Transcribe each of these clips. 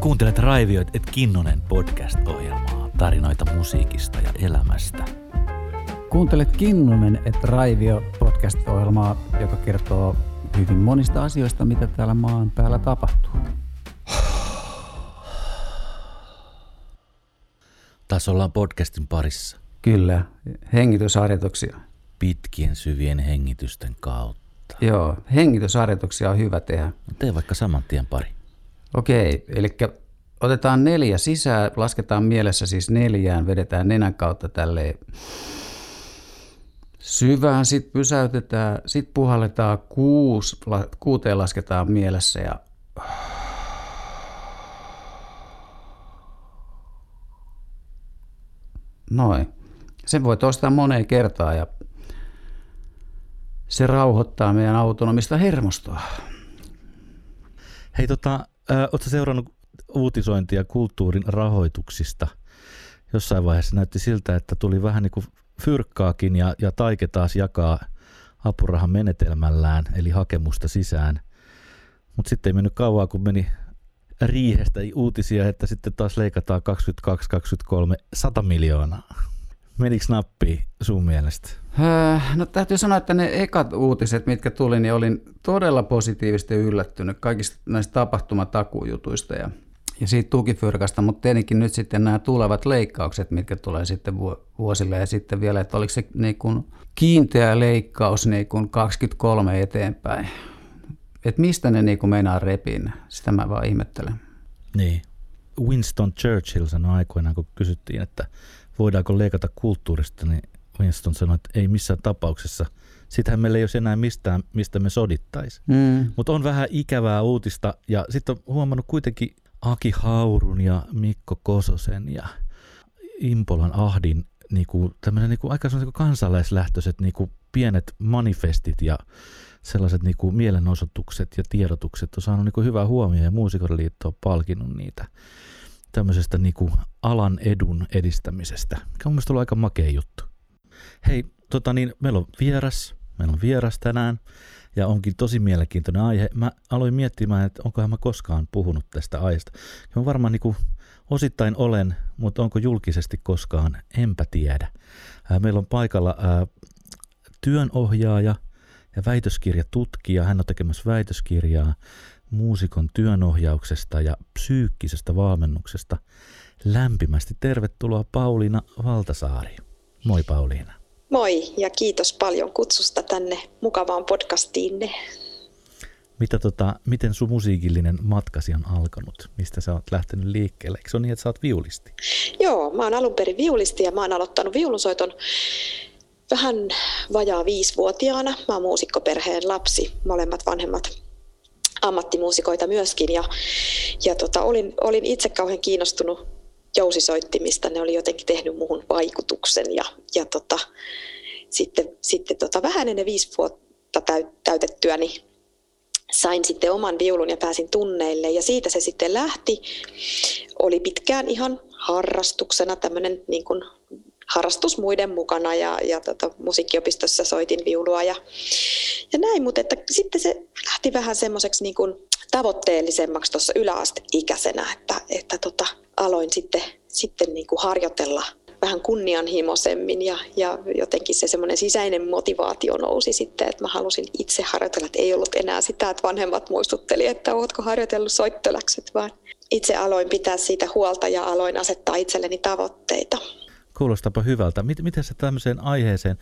Kuuntelet Raivioit et Kinnunen podcast-ohjelmaa, tarinoita musiikista ja elämästä. Kuuntelet Kinnunen et Raivio podcast-ohjelmaa, joka kertoo hyvin monista asioista, mitä täällä maan päällä tapahtuu. Taas ollaan podcastin parissa. Kyllä, hengitysharjoituksia. Pitkien syvien hengitysten kautta. Joo, hengitysharjoituksia on hyvä tehdä. Tee vaikka saman tien pari. Okei, eli otetaan neljä sisään, lasketaan mielessä siis neljään, vedetään nenän kautta tälle syvään, sitten pysäytetään, sitten puhalletaan kuusi, kuuteen lasketaan mielessä ja Noin. Sen voi toistaa moneen kertaan ja se rauhoittaa meidän autonomista hermostoa. Hei, tota, oletko seurannut uutisointia kulttuurin rahoituksista? Jossain vaiheessa näytti siltä, että tuli vähän niin kuin fyrkkaakin ja, ja Taike taas jakaa apurahan menetelmällään, eli hakemusta sisään. Mutta sitten ei mennyt kauaa, kun meni riihestä uutisia, että sitten taas leikataan 22-23 100 miljoonaa. Menikö nappi sun mielestä? No täytyy sanoa, että ne ekat uutiset, mitkä tuli, niin olin todella positiivisesti yllättynyt kaikista näistä tapahtumatakujutuista ja, ja siitä tukifyrkasta, mutta tietenkin nyt sitten nämä tulevat leikkaukset, mitkä tulee sitten vuosille ja sitten vielä, että oliko se niin kuin kiinteä leikkaus niin kuin 23 eteenpäin. Että mistä ne niin kuin meinaa repin, sitä mä vaan ihmettelen. Niin. Winston Churchill sanoi aikoinaan, kun kysyttiin, että voidaanko leikata kulttuurista, niin Winston sanoi, että ei missään tapauksessa. Sitähän meillä ei ole enää mistään, mistä me sodittaisi. Mm. Mutta on vähän ikävää uutista ja sitten on huomannut kuitenkin Aki Haurun ja Mikko Kososen ja Impolan Ahdin niin kuin, niin kuin, aika niin kuin kansalaislähtöiset niin kuin pienet manifestit ja sellaiset niin kuin mielenosoitukset ja tiedotukset on saanut niin kuin hyvää huomioon ja Muusikoliitto on palkinnut niitä tämmöisestä kuin alan edun edistämisestä, mikä on mielestäni aika makea juttu. Hei, tota niin, meillä on vieras, meillä on vieras tänään ja onkin tosi mielenkiintoinen aihe. Mä aloin miettimään, että onkohan mä koskaan puhunut tästä aiheesta. Mä varmaan kuin osittain olen, mutta onko julkisesti koskaan, enpä tiedä. Meillä on paikalla työnohjaaja ja väitöskirjatutkija. Hän on tekemässä väitöskirjaa muusikon työnohjauksesta ja psyykkisestä valmennuksesta. Lämpimästi tervetuloa Pauliina Valtasaari. Moi Pauliina. Moi ja kiitos paljon kutsusta tänne mukavaan podcastiinne. Mitä tota, miten sun musiikillinen matkasi on alkanut? Mistä sä oot lähtenyt liikkeelle? Eikö se ole niin, että sä oot viulisti? Joo, mä oon alun perin viulisti ja mä oon aloittanut viulunsoiton vähän vajaa viisivuotiaana. Mä oon muusikkoperheen lapsi, molemmat vanhemmat ammattimuusikoita myöskin. Ja, ja tota, olin, olin itse kauhean kiinnostunut jousisoittimista. Ne oli jotenkin tehnyt muuhun vaikutuksen. Ja, ja tota, sitten, sitten tota, vähän ennen viisi vuotta täytettyä, niin sain sitten oman viulun ja pääsin tunneille ja siitä se sitten lähti. Oli pitkään ihan harrastuksena tämmöinen niin kuin harrastus muiden mukana ja, ja tota, musiikkiopistossa soitin viulua ja, ja näin, mutta että sitten se lähti vähän semmoiseksi niin kuin tavoitteellisemmaksi tuossa yläasteikäisenä, että, että tota, aloin sitten, sitten niin kuin harjoitella vähän kunnianhimoisemmin ja, ja jotenkin se semmoinen sisäinen motivaatio nousi sitten, että mä halusin itse harjoitella, että ei ollut enää sitä, että vanhemmat muistutteli, että ootko harjoitellut soittoläkset, vaan itse aloin pitää siitä huolta ja aloin asettaa itselleni tavoitteita. Kuulostapa hyvältä. Miten sä tämmöiseen aiheeseen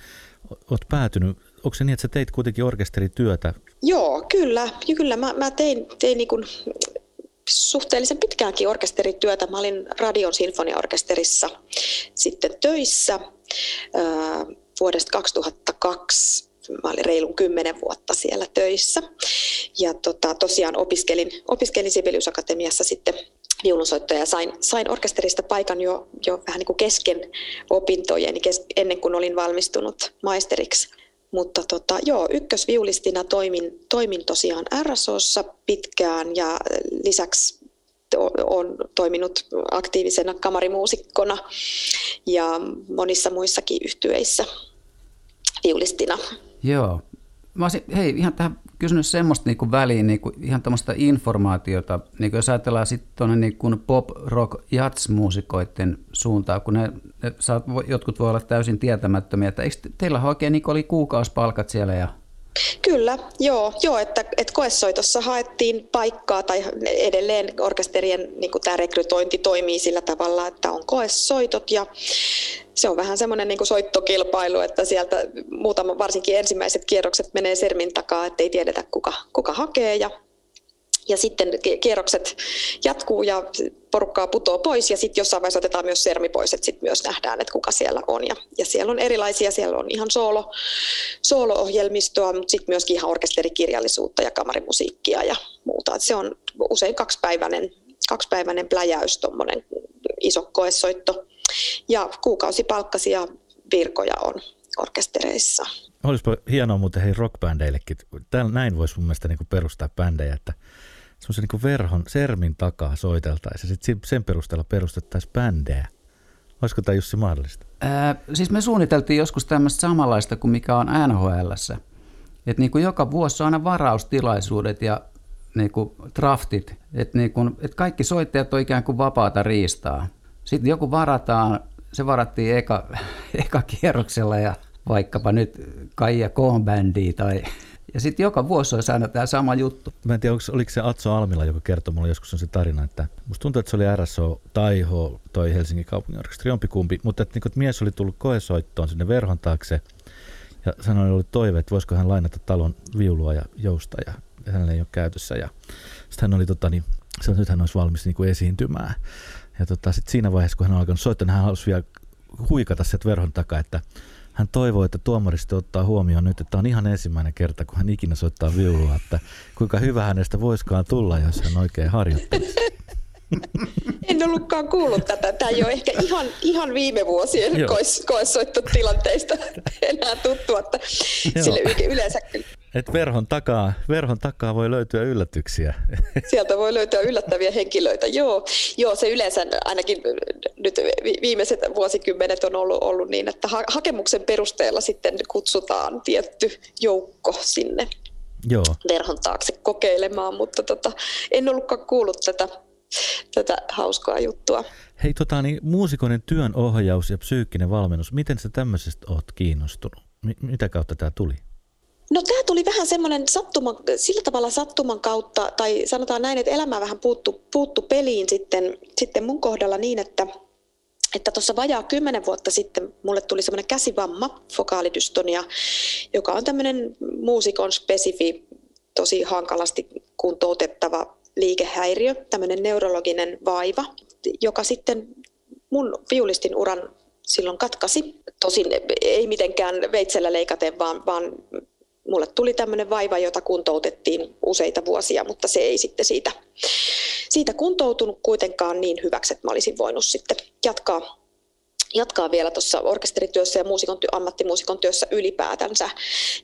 oot päätynyt? Onko se niin, että sä teit kuitenkin orkesterityötä? Joo, kyllä. kyllä. Mä, mä tein, tein niin kuin suhteellisen pitkäänkin orkesterityötä. Mä olin Radion sinfoniaorkesterissa sitten töissä vuodesta 2002 mä olin reilun kymmenen vuotta siellä töissä. Ja tota, tosiaan opiskelin, opiskelin Sibelius Akatemiassa sitten viulunsoittoja ja sain, sain orkesterista paikan jo, jo vähän niin kuin kesken opintojen, kes, ennen kuin olin valmistunut maisteriksi. Mutta tota, joo, ykkösviulistina toimin, toimin tosiaan RSOssa pitkään ja lisäksi olen toiminut aktiivisena kamarimuusikkona ja monissa muissakin yhtyeissä viulistina. Joo, Mä olisin, hei, ihan tähän kysynyt semmoista niin kuin väliin, niin kuin ihan tämmöistä informaatiota, niin kuin jos ajatellaan sitten tuonne niin pop, rock, jazz-muusikoiden suuntaan, kun ne, ne saat, jotkut voi olla täysin tietämättömiä, että eikö teillä oikein niin oli kuukausipalkat siellä ja Kyllä, joo, joo että, että koessoitossa haettiin paikkaa tai edelleen orkesterien niin tämä rekrytointi toimii sillä tavalla, että on koessoitot ja se on vähän semmoinen niin soittokilpailu, että sieltä muutama, varsinkin ensimmäiset kierrokset menee sermin takaa, että ei tiedetä kuka, kuka hakee ja ja sitten kierrokset jatkuu ja porukkaa putoo pois ja sitten jossain vaiheessa otetaan myös sermi pois, että sitten myös nähdään, että kuka siellä on. Ja, ja siellä on erilaisia, siellä on ihan soolo, soolo-ohjelmistoa, mutta sitten myöskin ihan orkesterikirjallisuutta ja kamarimusiikkia ja muuta. Et se on usein kaksipäiväinen, kaksipäiväinen pläjäys, tuommoinen iso koesoitto. Ja kuukausipalkkaisia virkoja on orkestereissa. Olisipa hienoa muuten hei rockbändeillekin. Täällä näin voisi mun mielestä niin perustaa bändejä, että semmoisen niin verhon, sermin takaa soiteltaisiin ja sitten sen perusteella perustettaisiin bändejä. Olisiko tämä Jussi mahdollista? Ää, siis me suunniteltiin joskus tämmöistä samanlaista kuin mikä on nhl Että niin kuin joka vuosi on aina varaustilaisuudet ja niin kuin draftit. Että niin kuin, että kaikki soittajat on ikään kuin vapaata riistaa. Sitten joku varataan, se varattiin eka, eka kierroksella ja vaikkapa nyt Kaija Kohn-bändiä tai ja sitten joka vuosi olisi aina tämä sama juttu. Mä en tiedä, oliko se Atso Almila, joka kertoi mulle joskus on se tarina, että musta tuntuu, että se oli RSO Taiho toi Helsingin kaupungin orkesteri, jompikumpi, mutta että, niin että mies oli tullut koesoittoon sinne verhon taakse ja sanoi, että oli toive, että voisiko hän lainata talon viulua ja jousta ja hänellä ei ole käytössä. Ja sitten hän oli, tota, niin, se, nyt hän olisi valmis niin kuin esiintymään. Ja tota, sitten siinä vaiheessa, kun hän alkanut soittaa, niin hän halusi vielä huikata sieltä verhon takaa, että hän toivoo, että tuomaristo ottaa huomioon nyt, että on ihan ensimmäinen kerta, kun hän ikinä soittaa viulua, että kuinka hyvä hänestä voiskaan tulla, jos hän oikein harjoittelisi. En ollutkaan kuullut tätä. Tämä ei ole ehkä ihan, ihan viime vuosien koessoittotilanteista enää tuttua, että sille yleensä et verhon, takaa, verhon takaa voi löytyä yllätyksiä. Sieltä voi löytyä yllättäviä henkilöitä, joo. Joo, se yleensä ainakin nyt viimeiset vuosikymmenet on ollut, ollut niin, että hakemuksen perusteella sitten kutsutaan tietty joukko sinne joo. verhon taakse kokeilemaan, mutta tota, en ollutkaan kuullut tätä, tätä hauskaa juttua. Hei, tota, niin, muusikoiden työn ohjaus ja psyykkinen valmennus, miten sä tämmöisestä oot kiinnostunut? M- mitä kautta tämä tuli? No tämä tuli vähän semmoinen sattuma, sillä tavalla sattuman kautta, tai sanotaan näin, että elämä vähän puuttu, puuttu peliin sitten, sitten mun kohdalla niin, että että tuossa vajaa kymmenen vuotta sitten mulle tuli semmoinen käsivamma, fokaalidystonia, joka on tämmöinen muusikon spesifi, tosi hankalasti kuntoutettava liikehäiriö, tämmöinen neurologinen vaiva, joka sitten mun viulistin uran silloin katkasi. Tosin ei mitenkään veitsellä leikaten, vaan, vaan mulle tuli tämmöinen vaiva, jota kuntoutettiin useita vuosia, mutta se ei sitten siitä, siitä kuntoutunut kuitenkaan niin hyväksi, että mä olisin voinut sitten jatkaa jatkaa vielä tuossa orkesterityössä ja muusikon, ammattimuusikon työssä ylipäätänsä.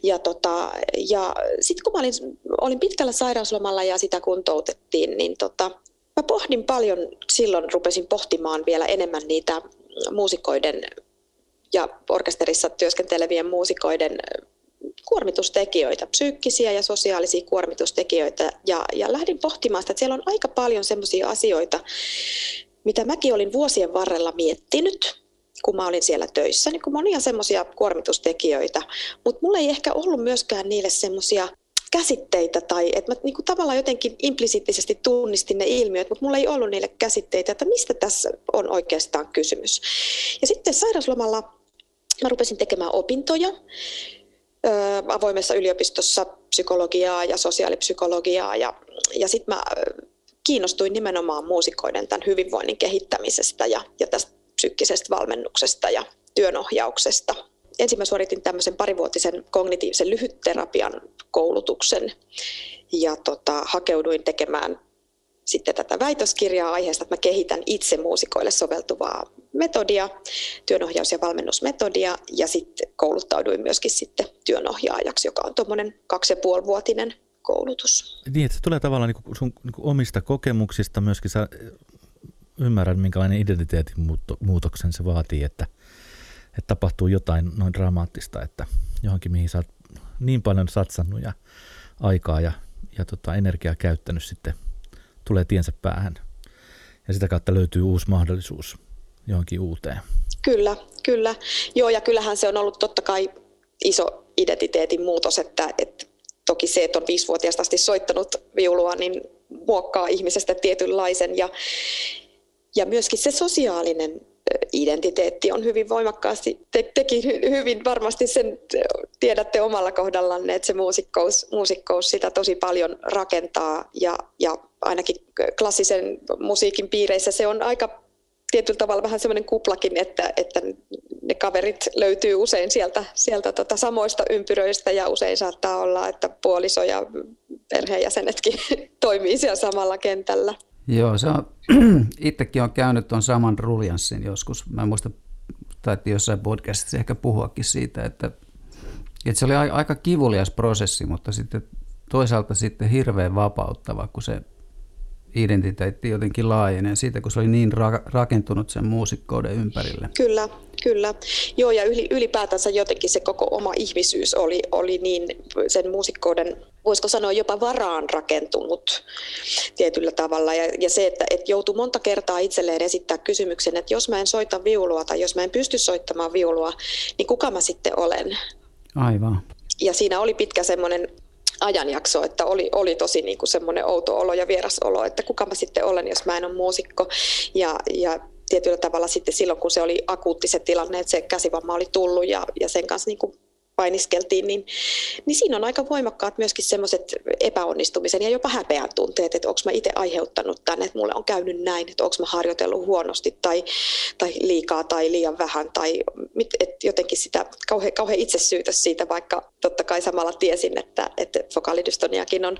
Ja, tota, ja sitten kun mä olin, olin pitkällä sairauslomalla ja sitä kuntoutettiin, niin tota, mä pohdin paljon, silloin rupesin pohtimaan vielä enemmän niitä muusikoiden ja orkesterissa työskentelevien muusikoiden kuormitustekijöitä, psyykkisiä ja sosiaalisia kuormitustekijöitä. Ja, ja lähdin pohtimaan sitä, että siellä on aika paljon sellaisia asioita, mitä mäkin olin vuosien varrella miettinyt, kun mä olin siellä töissä, niin kun monia semmoisia kuormitustekijöitä, mutta mulla ei ehkä ollut myöskään niille semmoisia käsitteitä tai että mä niin kuin tavallaan jotenkin implisiittisesti tunnistin ne ilmiöt, mutta mulla ei ollut niille käsitteitä, että mistä tässä on oikeastaan kysymys. Ja sitten sairauslomalla mä rupesin tekemään opintoja avoimessa yliopistossa psykologiaa ja sosiaalipsykologiaa ja, ja sitten mä kiinnostuin nimenomaan muusikoiden tämän hyvinvoinnin kehittämisestä ja, ja tästä psyykkisestä valmennuksesta ja työnohjauksesta. Ensin mä suoritin tämmöisen parivuotisen kognitiivisen lyhytterapian koulutuksen ja tota, hakeuduin tekemään sitten tätä väitöskirjaa aiheesta, että mä kehitän itse muusikoille soveltuvaa metodia, työnohjaus- ja valmennusmetodia, ja sitten kouluttauduin myöskin sitten työnohjaajaksi, joka on tuommoinen kaksi ja puolivuotinen koulutus. Niin, että se tulee tavallaan niin sun niin omista kokemuksista myöskin, sä ymmärrät, minkälainen identiteetin muutoksen se vaatii, että, että tapahtuu jotain noin dramaattista, että johonkin mihin sä oot niin paljon satsannut ja aikaa ja, ja tota, energiaa käyttänyt sitten tulee tiensä päähän. Ja sitä kautta löytyy uusi mahdollisuus johonkin uuteen. Kyllä, kyllä. Joo, ja kyllähän se on ollut totta kai iso identiteetin muutos, että, että toki se, että on viisivuotiaasta asti soittanut viulua, niin muokkaa ihmisestä tietynlaisen. Ja, ja myöskin se sosiaalinen identiteetti on hyvin voimakkaasti, te, tekin hyvin varmasti sen tiedätte omalla kohdallanne, että se muusikkous, muusikkous sitä tosi paljon rakentaa ja, ja ainakin klassisen musiikin piireissä se on aika tietyllä tavalla vähän semmoinen kuplakin, että, että ne kaverit löytyy usein sieltä, sieltä tota samoista ympyröistä ja usein saattaa olla, että puoliso ja perheenjäsenetkin toimii siellä samalla kentällä. Joo, se on, itsekin on käynyt tuon saman ruljanssin joskus. Mä muista, taidettiin jossain podcastissa ehkä puhuakin siitä, että, että se oli aika kivulias prosessi, mutta sitten toisaalta sitten hirveän vapauttava, kun se identiteetti jotenkin laajenee siitä, kun se oli niin ra- rakentunut sen muusikkouden ympärille. Kyllä, kyllä. Joo, ja ylipäätänsä jotenkin se koko oma ihmisyys oli, oli niin sen muusikkouden, voisiko sanoa jopa varaan rakentunut tietyllä tavalla. Ja, ja se, että, että joutui monta kertaa itselleen esittää kysymyksen, että jos mä en soita viulua tai jos mä en pysty soittamaan viulua, niin kuka mä sitten olen? Aivan. Ja siinä oli pitkä semmoinen ajanjakso, että oli, oli tosi niin kuin semmoinen outo olo ja vieras olo, että kuka mä sitten olen, jos mä en ole muusikko. Ja, ja tietyllä tavalla sitten silloin, kun se oli akuutti se tilanne, että se käsivamma oli tullut ja, ja sen kanssa niin kuin painiskeltiin, niin, niin siinä on aika voimakkaat myöskin semmoiset epäonnistumisen ja jopa häpeän tunteet, että onko mä itse aiheuttanut tänne, että mulle on käynyt näin, että onko mä harjoitellut huonosti tai, tai liikaa tai liian vähän tai että jotenkin sitä kauhean, kauhean itsesyytös siitä, vaikka totta kai samalla tiesin, että, että fokaalidystoniakin on,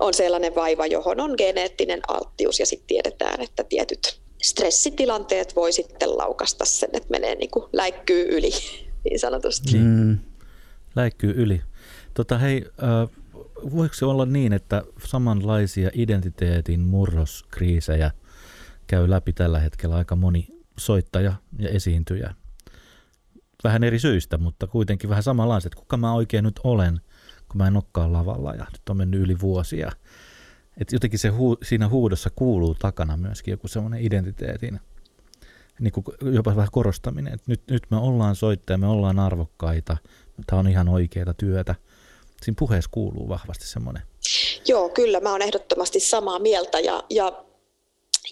on sellainen vaiva, johon on geneettinen alttius ja sitten tiedetään, että tietyt stressitilanteet voi sitten laukasta sen, että menee niin kuin läikkyy yli niin sanotusti. Mm. Läikkyy yli. Tota, hei, äh, voiko se olla niin, että samanlaisia identiteetin murroskriisejä käy läpi tällä hetkellä aika moni soittaja ja esiintyjä? Vähän eri syistä, mutta kuitenkin vähän samanlaiset. Kuka mä oikein nyt olen, kun mä en olekaan lavalla ja nyt on mennyt yli vuosia. Et jotenkin se huu, siinä huudossa kuuluu takana myöskin joku semmoinen identiteetin niin kuin jopa vähän korostaminen, että nyt, nyt me ollaan soittajia, me ollaan arvokkaita, tämä on ihan oikeaa työtä. Siinä puheessa kuuluu vahvasti semmoinen. Joo, kyllä, mä oon ehdottomasti samaa mieltä ja, ja,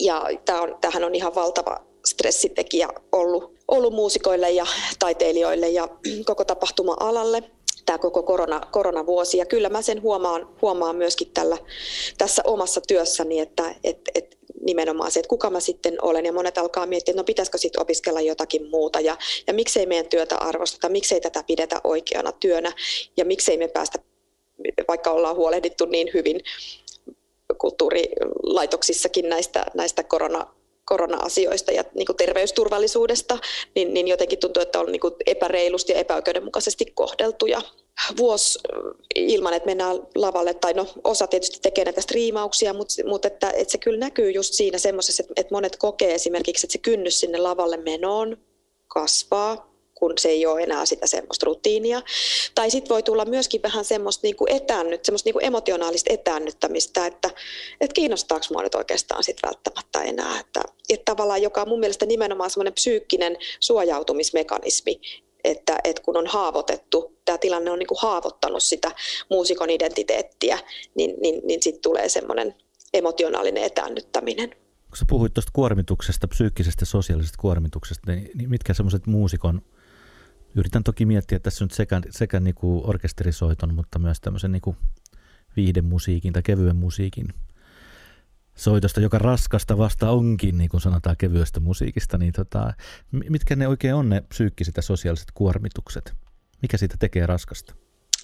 ja on, tämähän on ihan valtava stressitekijä ollut, ollut muusikoille ja taiteilijoille ja koko tapahtuma-alalle tämä koko korona, koronavuosi. Ja kyllä mä sen huomaan, huomaan myöskin tällä, tässä omassa työssäni, että et, et nimenomaan se, että kuka mä sitten olen. Ja monet alkaa miettiä, että no pitäisikö sitten opiskella jotakin muuta. Ja, ja miksei meidän työtä arvosteta, miksei tätä pidetä oikeana työnä. Ja miksei me päästä, vaikka ollaan huolehdittu niin hyvin kulttuurilaitoksissakin näistä, näistä korona, korona-asioista ja niin kuin terveysturvallisuudesta, niin, niin jotenkin tuntuu, että on niin kuin epäreilusti ja epäoikeudenmukaisesti kohdeltu. Vuosi ilman, että mennään lavalle, tai no osa tietysti tekee näitä striimauksia, mutta, mutta että, että se kyllä näkyy just siinä semmoisessa, että, että monet kokee esimerkiksi, että se kynnys sinne lavalle menoon kasvaa, kun se ei ole enää sitä semmoista rutiinia. Tai sitten voi tulla myöskin vähän semmoista, niin etäännyt, semmoista niin emotionaalista etäännyttämistä, että, että kiinnostaako mua nyt oikeastaan sit välttämättä enää. Että, että tavallaan joka on mun mielestä nimenomaan semmoinen psyykkinen suojautumismekanismi, että, että kun on haavoitettu, tämä tilanne on niin kuin haavoittanut sitä muusikon identiteettiä, niin, niin, niin sitten tulee semmoinen emotionaalinen etäännyttäminen. Kun sä puhuit tuosta kuormituksesta, psyykkisestä sosiaalisesta kuormituksesta, niin, niin mitkä semmoiset muusikon Yritän toki miettiä tässä nyt sekä, sekä niin kuin orkesterisoiton, mutta myös tämmöisen niin kuin viihdemusiikin tai kevyen musiikin soitosta, joka raskasta vasta onkin, niin kuin sanotaan kevyestä musiikista, niin tota, mitkä ne oikein on ne psyykkiset ja sosiaaliset kuormitukset? Mikä siitä tekee raskasta?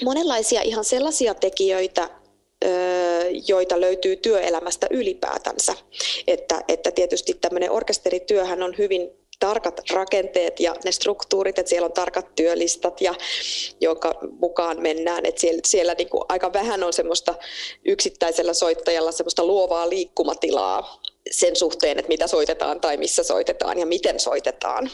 Monenlaisia ihan sellaisia tekijöitä, joita löytyy työelämästä ylipäätänsä. Että, että tietysti tämmöinen orkesterityöhän on hyvin tarkat rakenteet ja ne struktuurit, että siellä on tarkat työlistat, ja, jonka mukaan mennään. Että siellä siellä niin kuin aika vähän on semmoista yksittäisellä soittajalla semmoista luovaa liikkumatilaa sen suhteen, että mitä soitetaan tai missä soitetaan ja miten soitetaan.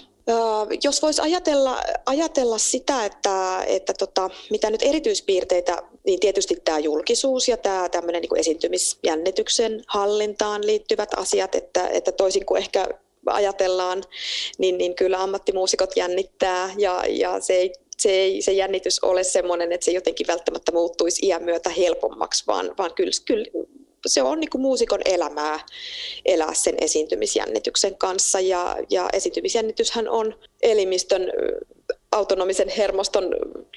Jos voisi ajatella, ajatella sitä, että, että tota, mitä nyt erityispiirteitä, niin tietysti tämä julkisuus ja tämä tämmöinen niin esiintymisjännityksen hallintaan liittyvät asiat, että, että toisin kuin ehkä ajatellaan, niin, niin kyllä ammattimuusikot jännittää ja, ja se ei se, ei, se jännitys ole sellainen, että se jotenkin välttämättä muuttuisi iän myötä helpommaksi, vaan, vaan kyllä, kyllä se on niin kuin muusikon elämää elää sen esiintymisjännityksen kanssa. Ja, ja esiintymisjännityshän on elimistön autonomisen hermoston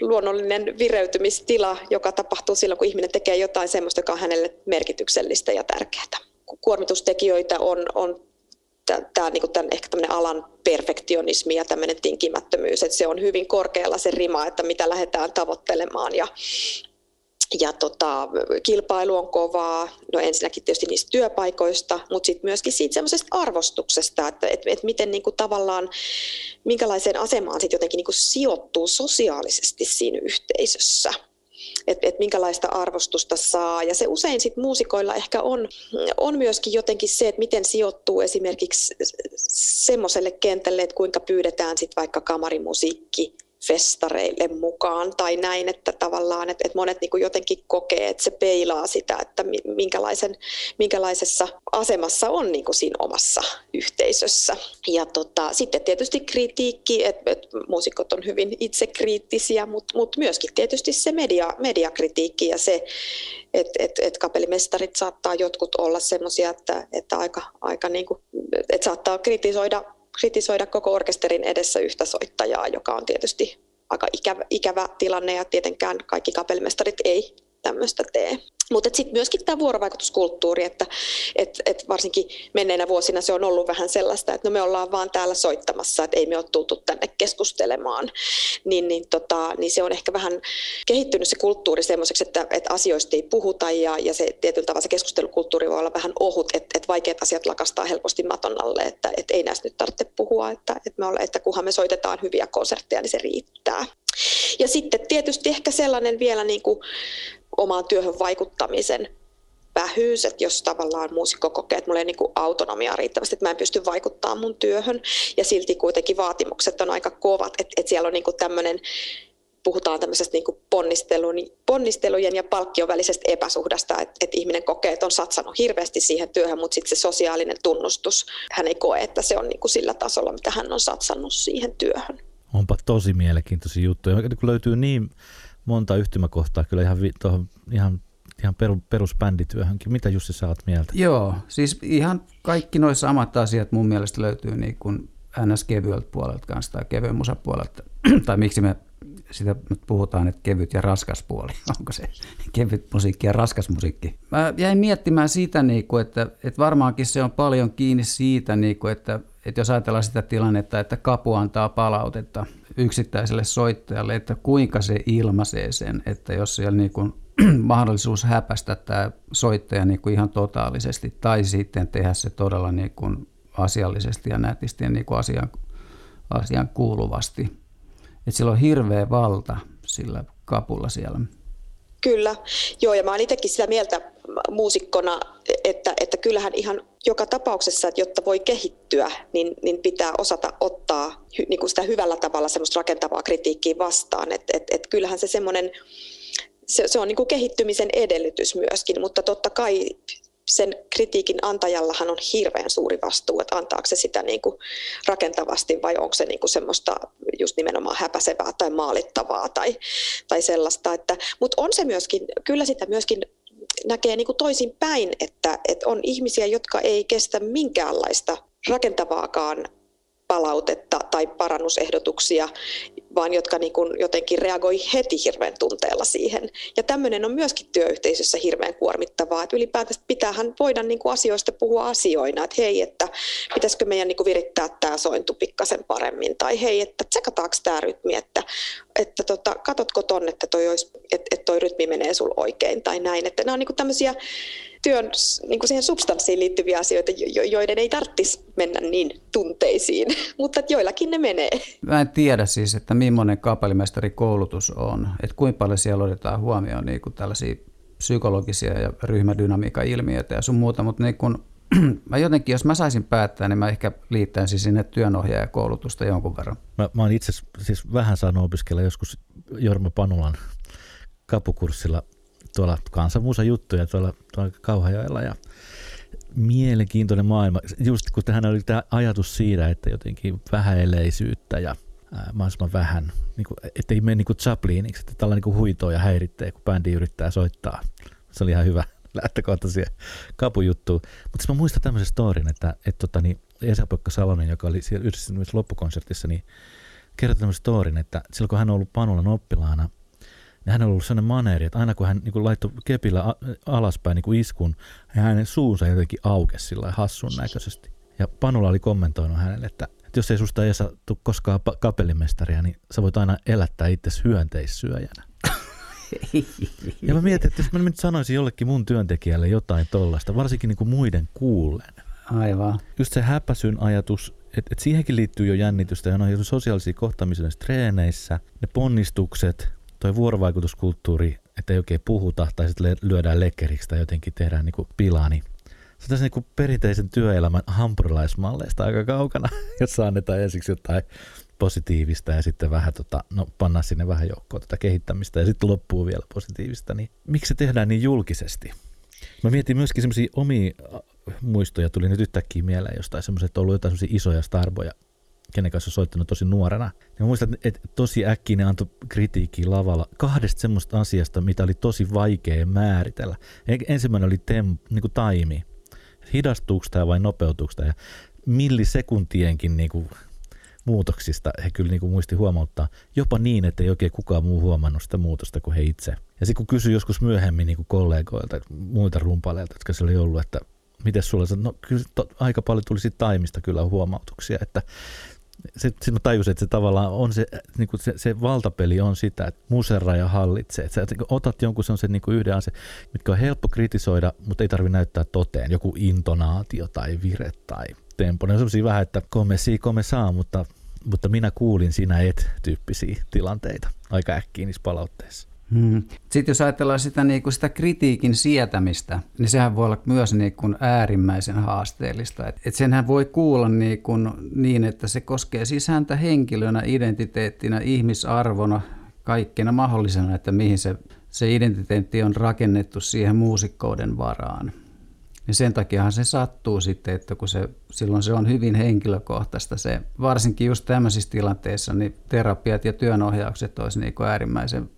luonnollinen vireytymistila, joka tapahtuu silloin, kun ihminen tekee jotain sellaista, joka on hänelle merkityksellistä ja tärkeää. Kuormitustekijöitä on, on tämä niin tämän, ehkä tämmöinen alan perfektionismi ja tämmöinen tinkimättömyys, että se on hyvin korkealla se rima, että mitä lähdetään tavoittelemaan. Ja ja tota, kilpailu on kovaa, no ensinnäkin tietysti niistä työpaikoista, mutta sitten myöskin siitä semmoisesta arvostuksesta, että et, et miten niinku tavallaan, minkälaiseen asemaan sitten jotenkin niinku sijoittuu sosiaalisesti siinä yhteisössä että et minkälaista arvostusta saa. Ja se usein sitten muusikoilla ehkä on, on myöskin jotenkin se, että miten sijoittuu esimerkiksi semmoiselle kentälle, että kuinka pyydetään sitten vaikka kamarimusiikki festareille mukaan tai näin, että tavallaan että, monet niin kuin jotenkin kokee, että se peilaa sitä, että minkälaisen, minkälaisessa asemassa on niin kuin siinä omassa yhteisössä. Ja tota, sitten tietysti kritiikki, että, että muusikot on hyvin itsekriittisiä, mutta, mutta myöskin tietysti se media, mediakritiikki ja se, että että että kapellimestarit saattaa jotkut olla semmoisia, että, että aika, aika niin kuin, että saattaa kritisoida kritisoida koko orkesterin edessä yhtä soittajaa, joka on tietysti aika ikävä, ikävä tilanne ja tietenkään kaikki kapellimestarit ei tämmöistä tee. Mutta sitten myöskin tämä vuorovaikutuskulttuuri, että et, et varsinkin menneinä vuosina se on ollut vähän sellaista, että no me ollaan vaan täällä soittamassa, että ei me ole tultu tänne keskustelemaan. Niin, niin, tota, niin se on ehkä vähän kehittynyt se kulttuuri semmoiseksi, että, että asioista ei puhuta ja, ja se tietyllä tavalla se keskustelukulttuuri voi olla vähän ohut, että, että vaikeat asiat lakastaa helposti maton alle, että, että ei näistä nyt tarvitse puhua, että, että, me olla, että kunhan me soitetaan hyviä konsertteja, niin se riittää. Ja sitten tietysti ehkä sellainen vielä niin kuin omaan työhön vaikuttamisen vähyys, että jos tavallaan muusikko kokee, että mulla ei niin kuin autonomiaa riittävästi, että mä en pysty vaikuttamaan mun työhön ja silti kuitenkin vaatimukset on aika kovat, että, että siellä on niin kuin tämmöinen puhutaan tämmöisestä niin ponnistelun, ponnistelujen ja palkkion välisestä epäsuhdasta, että, että ihminen kokee, että on satsannut hirveästi siihen työhön, mutta sitten se sosiaalinen tunnustus, hän ei koe, että se on niin kuin sillä tasolla, mitä hän on satsannut siihen työhön. Onpa tosi mielenkiintoisia juttuja. Kun löytyy niin monta yhtymäkohtaa kyllä ihan, tuohon, ihan, ihan perusbändityöhönkin. Mitä Jussi sä oot mieltä? Joo, siis ihan kaikki nuo samat asiat mun mielestä löytyy niin kuin ns. kevyeltä puolelta kanssa tai kevyen puolelta. tai miksi me sitä puhutaan, että kevyt ja raskas puoli. Onko se kevyt musiikki ja raskas musiikki? Mä jäin miettimään sitä, niin että, että varmaankin se on paljon kiinni siitä, niin että, että jos ajatellaan sitä tilannetta, että kapu antaa palautetta yksittäiselle soittajalle, että kuinka se ilmaisee sen, että jos siellä niin kuin mahdollisuus häpästä tämä soittaja niin kuin ihan totaalisesti tai sitten tehdä se todella niin kuin asiallisesti ja nätisti ja niin kuin asian, asian kuuluvasti. Että sillä on hirveä valta sillä kapulla siellä. Kyllä, joo ja mä oon itsekin sitä mieltä muusikkona, että, että kyllähän ihan joka tapauksessa, että jotta voi kehittyä, niin, niin pitää osata ottaa niin kuin sitä hyvällä tavalla semmoista rakentavaa kritiikkiä vastaan. Että et, et kyllähän se semmoinen, se, se on niin kuin kehittymisen edellytys myöskin, mutta totta kai sen kritiikin antajallahan on hirveän suuri vastuu, että antaako se sitä niin kuin rakentavasti vai onko se niin kuin semmoista just nimenomaan häpäsevää tai maalittavaa tai, tai sellaista. Että, mutta on se myöskin, kyllä sitä myöskin näkee niin kuin toisin päin, että, että on ihmisiä, jotka ei kestä minkäänlaista rakentavaakaan palautetta tai parannusehdotuksia, vaan jotka niin kuin jotenkin reagoi heti hirveän tunteella siihen. Ja tämmöinen on myöskin työyhteisössä hirveän kuormittavaa, että ylipäätään pitäähän voida niin kuin asioista puhua asioina, että hei, että pitäisikö meidän niin kuin virittää tämä sointu pikkasen paremmin, tai hei, että tsekataanko tämä rytmi, että, että tota, katotko tonne, että toi, olisi, että, että toi rytmi menee sul oikein, tai näin. Että nämä on niin kuin tämmöisiä työn niin kuin siihen substanssiin liittyviä asioita, joiden ei tarvitsisi mennä niin tunteisiin, mutta joillakin ne menee. Mä en tiedä siis, että millainen koulutus on, että kuinka paljon siellä otetaan huomioon niin kuin tällaisia psykologisia ja ryhmädynamiikan ilmiöitä ja sun muuta, mutta niin kun, mä jotenkin, jos mä saisin päättää, niin mä ehkä liittäisin sinne työnohjaajakoulutusta jonkun verran. Mä, mä oon itse siis vähän saanut opiskella joskus Jorma Panulan kapukurssilla tuolla kansanmuusa juttuja tuolla, tuolla Kauhajoella ja mielenkiintoinen maailma. Just kun tähän oli tämä ajatus siitä, että jotenkin vähäeleisyyttä ja ää, mahdollisimman vähän, niin kuin, ettei mene niin kuin Chapliniksi, että tällainen niin huitoo ja häiritsee, kun bändi yrittää soittaa. Se oli ihan hyvä lähtökohta siihen kapujuttuun. Mutta siis mä muistan tämmöisen storin, että, että tota, niin Esa-Pekka Salonen, joka oli siellä yhdessä loppukonsertissa, niin kertoi tämmöisen storin, että silloin kun hän on ollut Panulan oppilaana, hän on ollut sellainen maneeri, että aina kun hän niin kuin laittoi kepillä alaspäin niin kuin iskun, niin hänen suunsa jotenkin aukesi sillä hassun näköisesti. Ja Panula oli kommentoinut hänelle, että, että jos ei susta ei saa koskaan kapellimestaria, niin sä voit aina elättää itse hyönteissyöjänä. ja mä mietin, että jos mä nyt sanoisin jollekin mun työntekijälle jotain tollasta, varsinkin niin kuin muiden kuullen. Aivan. Just se häpäsyn ajatus, että, että siihenkin liittyy jo jännitystä ja on sosiaalisia kohtaamisia treeneissä, ne ponnistukset, toi vuorovaikutuskulttuuri, että ei oikein puhuta tai sitten lyödään lekkeriksi tai jotenkin tehdään niinku pilaa, niin se on tässä niinku perinteisen työelämän hampurilaismalleista aika kaukana, jos annetaan ensiksi jotain positiivista ja sitten vähän tota, no panna sinne vähän joukkoa tätä kehittämistä ja sitten loppuu vielä positiivista, niin miksi se tehdään niin julkisesti? Mä mietin myöskin semmoisia omia muistoja, tuli nyt yhtäkkiä mieleen jostain semmoisia, että on ollut jotain semmoisia isoja starboja, kenen kanssa soittanut tosi nuorena. Ja muistan, että tosi äkkiä ne antoi kritiikkiä lavalla kahdesta semmoista asiasta, mitä oli tosi vaikea määritellä. Ensimmäinen oli tem, niin kuin taimi. Hidastuuko tämä vai nopeutuuko tämä? Ja millisekuntienkin niin kuin muutoksista he kyllä niin kuin muisti huomauttaa. Jopa niin, että ei oikein kukaan muu huomannut sitä muutosta kuin he itse. Ja sitten kun kysyi joskus myöhemmin niin kuin kollegoilta, muilta rumpaleilta, jotka siellä oli ollut, että miten sulla, no kyllä to, aika paljon tuli siitä taimista kyllä huomautuksia, että sitten mä tajusin, että se tavallaan on se, niin kuin se, se valtapeli on sitä, että muserra ja hallitsee. Että sä otat jonkun sellaisen niin kuin yhden asian, mitkä on helppo kritisoida, mutta ei tarvitse näyttää toteen. Joku intonaatio tai vire tai tempo. Ne on sellaisia vähän, että kome sii, kome saa, mutta, mutta minä kuulin sinä et tyyppisiä tilanteita aika äkkiä niissä palautteissa. Hmm. Sitten jos ajatellaan sitä, niin kuin sitä kritiikin sietämistä, niin sehän voi olla myös niin kuin äärimmäisen haasteellista. Et, et senhän voi kuulla niin, kuin, niin, että se koskee siis henkilönä, identiteettinä, ihmisarvona, kaikkena mahdollisena, että mihin se, se identiteetti on rakennettu siihen muusikkouden varaan. Ja sen takiahan se sattuu sitten, että kun se, silloin se on hyvin henkilökohtaista se, varsinkin just tämmöisissä tilanteissa, niin terapiat ja työnohjaukset olisi niin kuin äärimmäisen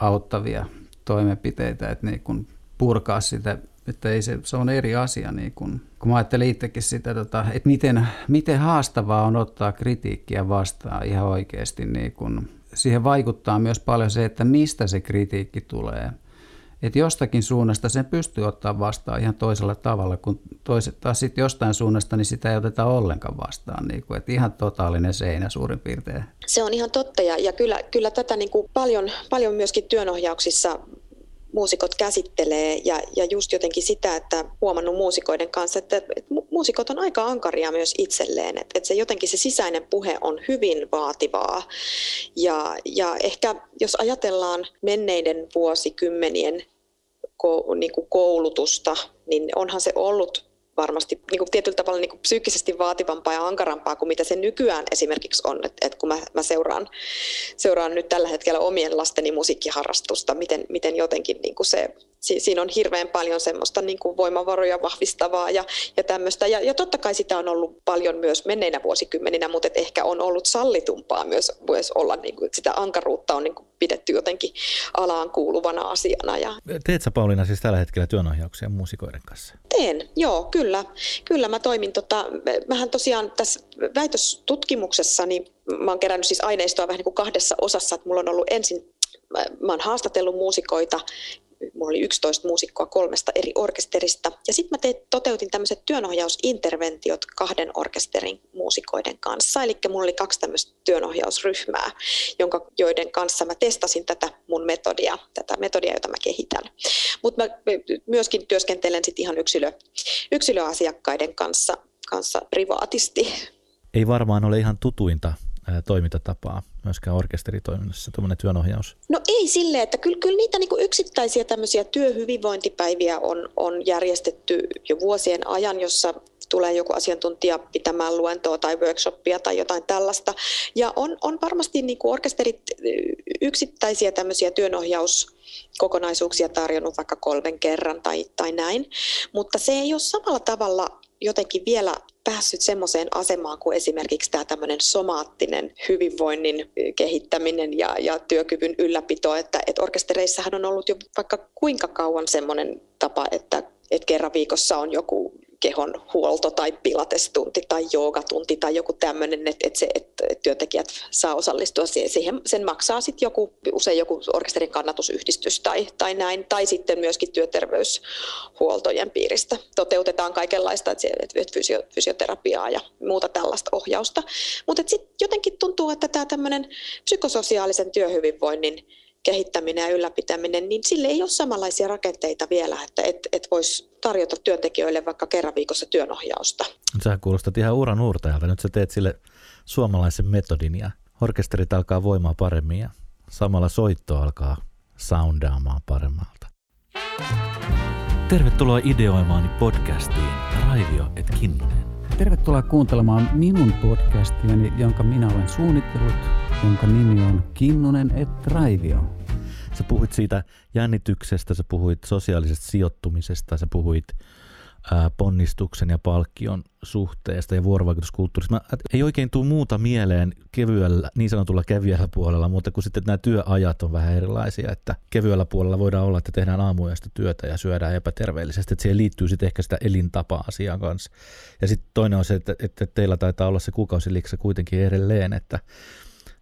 auttavia toimenpiteitä, että niin kun purkaa sitä, että ei se, se on eri asia. Niin kun, kun mä ajattelin itsekin sitä, tota, että miten, miten haastavaa on ottaa kritiikkiä vastaan ihan oikeasti. Niin kun, siihen vaikuttaa myös paljon se, että mistä se kritiikki tulee. Että jostakin suunnasta sen pystyy ottaa vastaan ihan toisella tavalla, kun toiset taas sitten jostain suunnasta, niin sitä ei oteta ollenkaan vastaan. Niin kuin, että ihan totaalinen seinä suurin piirtein. Se on ihan totta ja, ja kyllä, kyllä tätä niin kuin paljon, paljon myöskin työnohjauksissa muusikot käsittelee ja, ja just jotenkin sitä, että huomannut muusikoiden kanssa, että, että muusikot on aika ankaria myös itselleen, että, että se jotenkin se sisäinen puhe on hyvin vaativaa. Ja, ja ehkä jos ajatellaan menneiden vuosikymmenien niin koulutusta, niin onhan se ollut varmasti niin kuin tietyllä tavalla niin kuin psyykkisesti vaativampaa ja ankarampaa kuin mitä se nykyään esimerkiksi on. Et, et kun mä, mä seuraan, seuraan nyt tällä hetkellä omien lasteni musiikkiharrastusta, miten, miten jotenkin niin kuin se, si, siinä on hirveän paljon semmoista niin kuin voimavaroja vahvistavaa ja, ja tämmöistä. Ja, ja totta kai sitä on ollut paljon myös menneinä vuosikymmeninä, mutta ehkä on ollut sallitumpaa myös, myös olla, niin kuin, sitä ankaruutta on niin kuin pidetty jotenkin alaan kuuluvana asiana. Ja... Teet sä Pauliina siis tällä hetkellä työnohjauksia muusikoiden kanssa? Teen, joo, kyllä. Kyllä mä toimin, tota, mähän tosiaan tässä väitöstutkimuksessa, niin mä oon kerännyt siis aineistoa vähän niin kuin kahdessa osassa, että mulla on ollut ensin mä oon haastatellut muusikoita mulla oli 11 muusikkoa kolmesta eri orkesterista. Ja sitten mä tein, toteutin tämmöiset työnohjausinterventiot kahden orkesterin muusikoiden kanssa. Eli mulla oli kaksi tämmöistä työnohjausryhmää, jonka, joiden kanssa mä testasin tätä mun metodia, tätä metodia, jota mä kehitän. Mutta mä myöskin työskentelen sitten ihan yksilö, yksilöasiakkaiden kanssa, kanssa privaatisti. Ei varmaan ole ihan tutuinta toimintatapaa myöskään orkesteritoiminnassa, tuommoinen työnohjaus? No ei silleen, että kyllä, kyllä niitä niin yksittäisiä tämmöisiä työhyvinvointipäiviä on, on järjestetty jo vuosien ajan, jossa tulee joku asiantuntija pitämään luentoa tai workshoppia tai jotain tällaista. Ja on, on varmasti niin kuin orkesterit yksittäisiä tämmöisiä työnohjauskokonaisuuksia tarjonnut vaikka kolmen kerran tai, tai näin, mutta se ei ole samalla tavalla jotenkin vielä päässyt semmoiseen asemaan kuin esimerkiksi tämä tämmöinen somaattinen hyvinvoinnin kehittäminen ja, ja työkyvyn ylläpito, että, että orkestereissahan on ollut jo vaikka kuinka kauan semmoinen tapa, että, että kerran viikossa on joku kehon huolto tai pilatestunti tai joogatunti tai joku tämmöinen, että, että, se, että työntekijät saa osallistua siihen. Sen maksaa sitten joku, usein joku orkesterin kannatusyhdistys tai, tai näin, tai sitten myöskin työterveyshuoltojen piiristä. Toteutetaan kaikenlaista, että, että fysio, fysioterapiaa ja muuta tällaista ohjausta. Mutta sitten jotenkin tuntuu, että tämä tämmöinen psykososiaalisen työhyvinvoinnin kehittäminen ja ylläpitäminen, niin sille ei ole samanlaisia rakenteita vielä, että et, et voisi tarjota työntekijöille vaikka kerran viikossa työnohjausta. Sä kuulostat ihan uran uurtajalta. Nyt sä teet sille suomalaisen metodin ja orkesterit alkaa voimaa paremmin ja samalla soitto alkaa soundaamaan paremmalta. Tervetuloa ideoimaani podcastiin Raivio et Kinnunen. Tervetuloa kuuntelemaan minun podcastiani, jonka minä olen suunnitellut, jonka nimi on Kinnunen et Raivio. Sä puhuit siitä jännityksestä, sä puhuit sosiaalisesta sijoittumisesta, sä puhuit ponnistuksen ja palkkion suhteesta ja vuorovaikutuskulttuurista. Mä, ei oikein tule muuta mieleen kevyellä, niin sanotulla kevyellä puolella, mutta kun sitten nämä työajat on vähän erilaisia, että kevyellä puolella voidaan olla, että tehdään aamuyöstä työtä ja syödään epäterveellisesti, että siihen liittyy sitten ehkä sitä elintapa-asiaa kanssa. Ja sitten toinen on se, että, että teillä taitaa olla se kuukausiliksa kuitenkin edelleen, että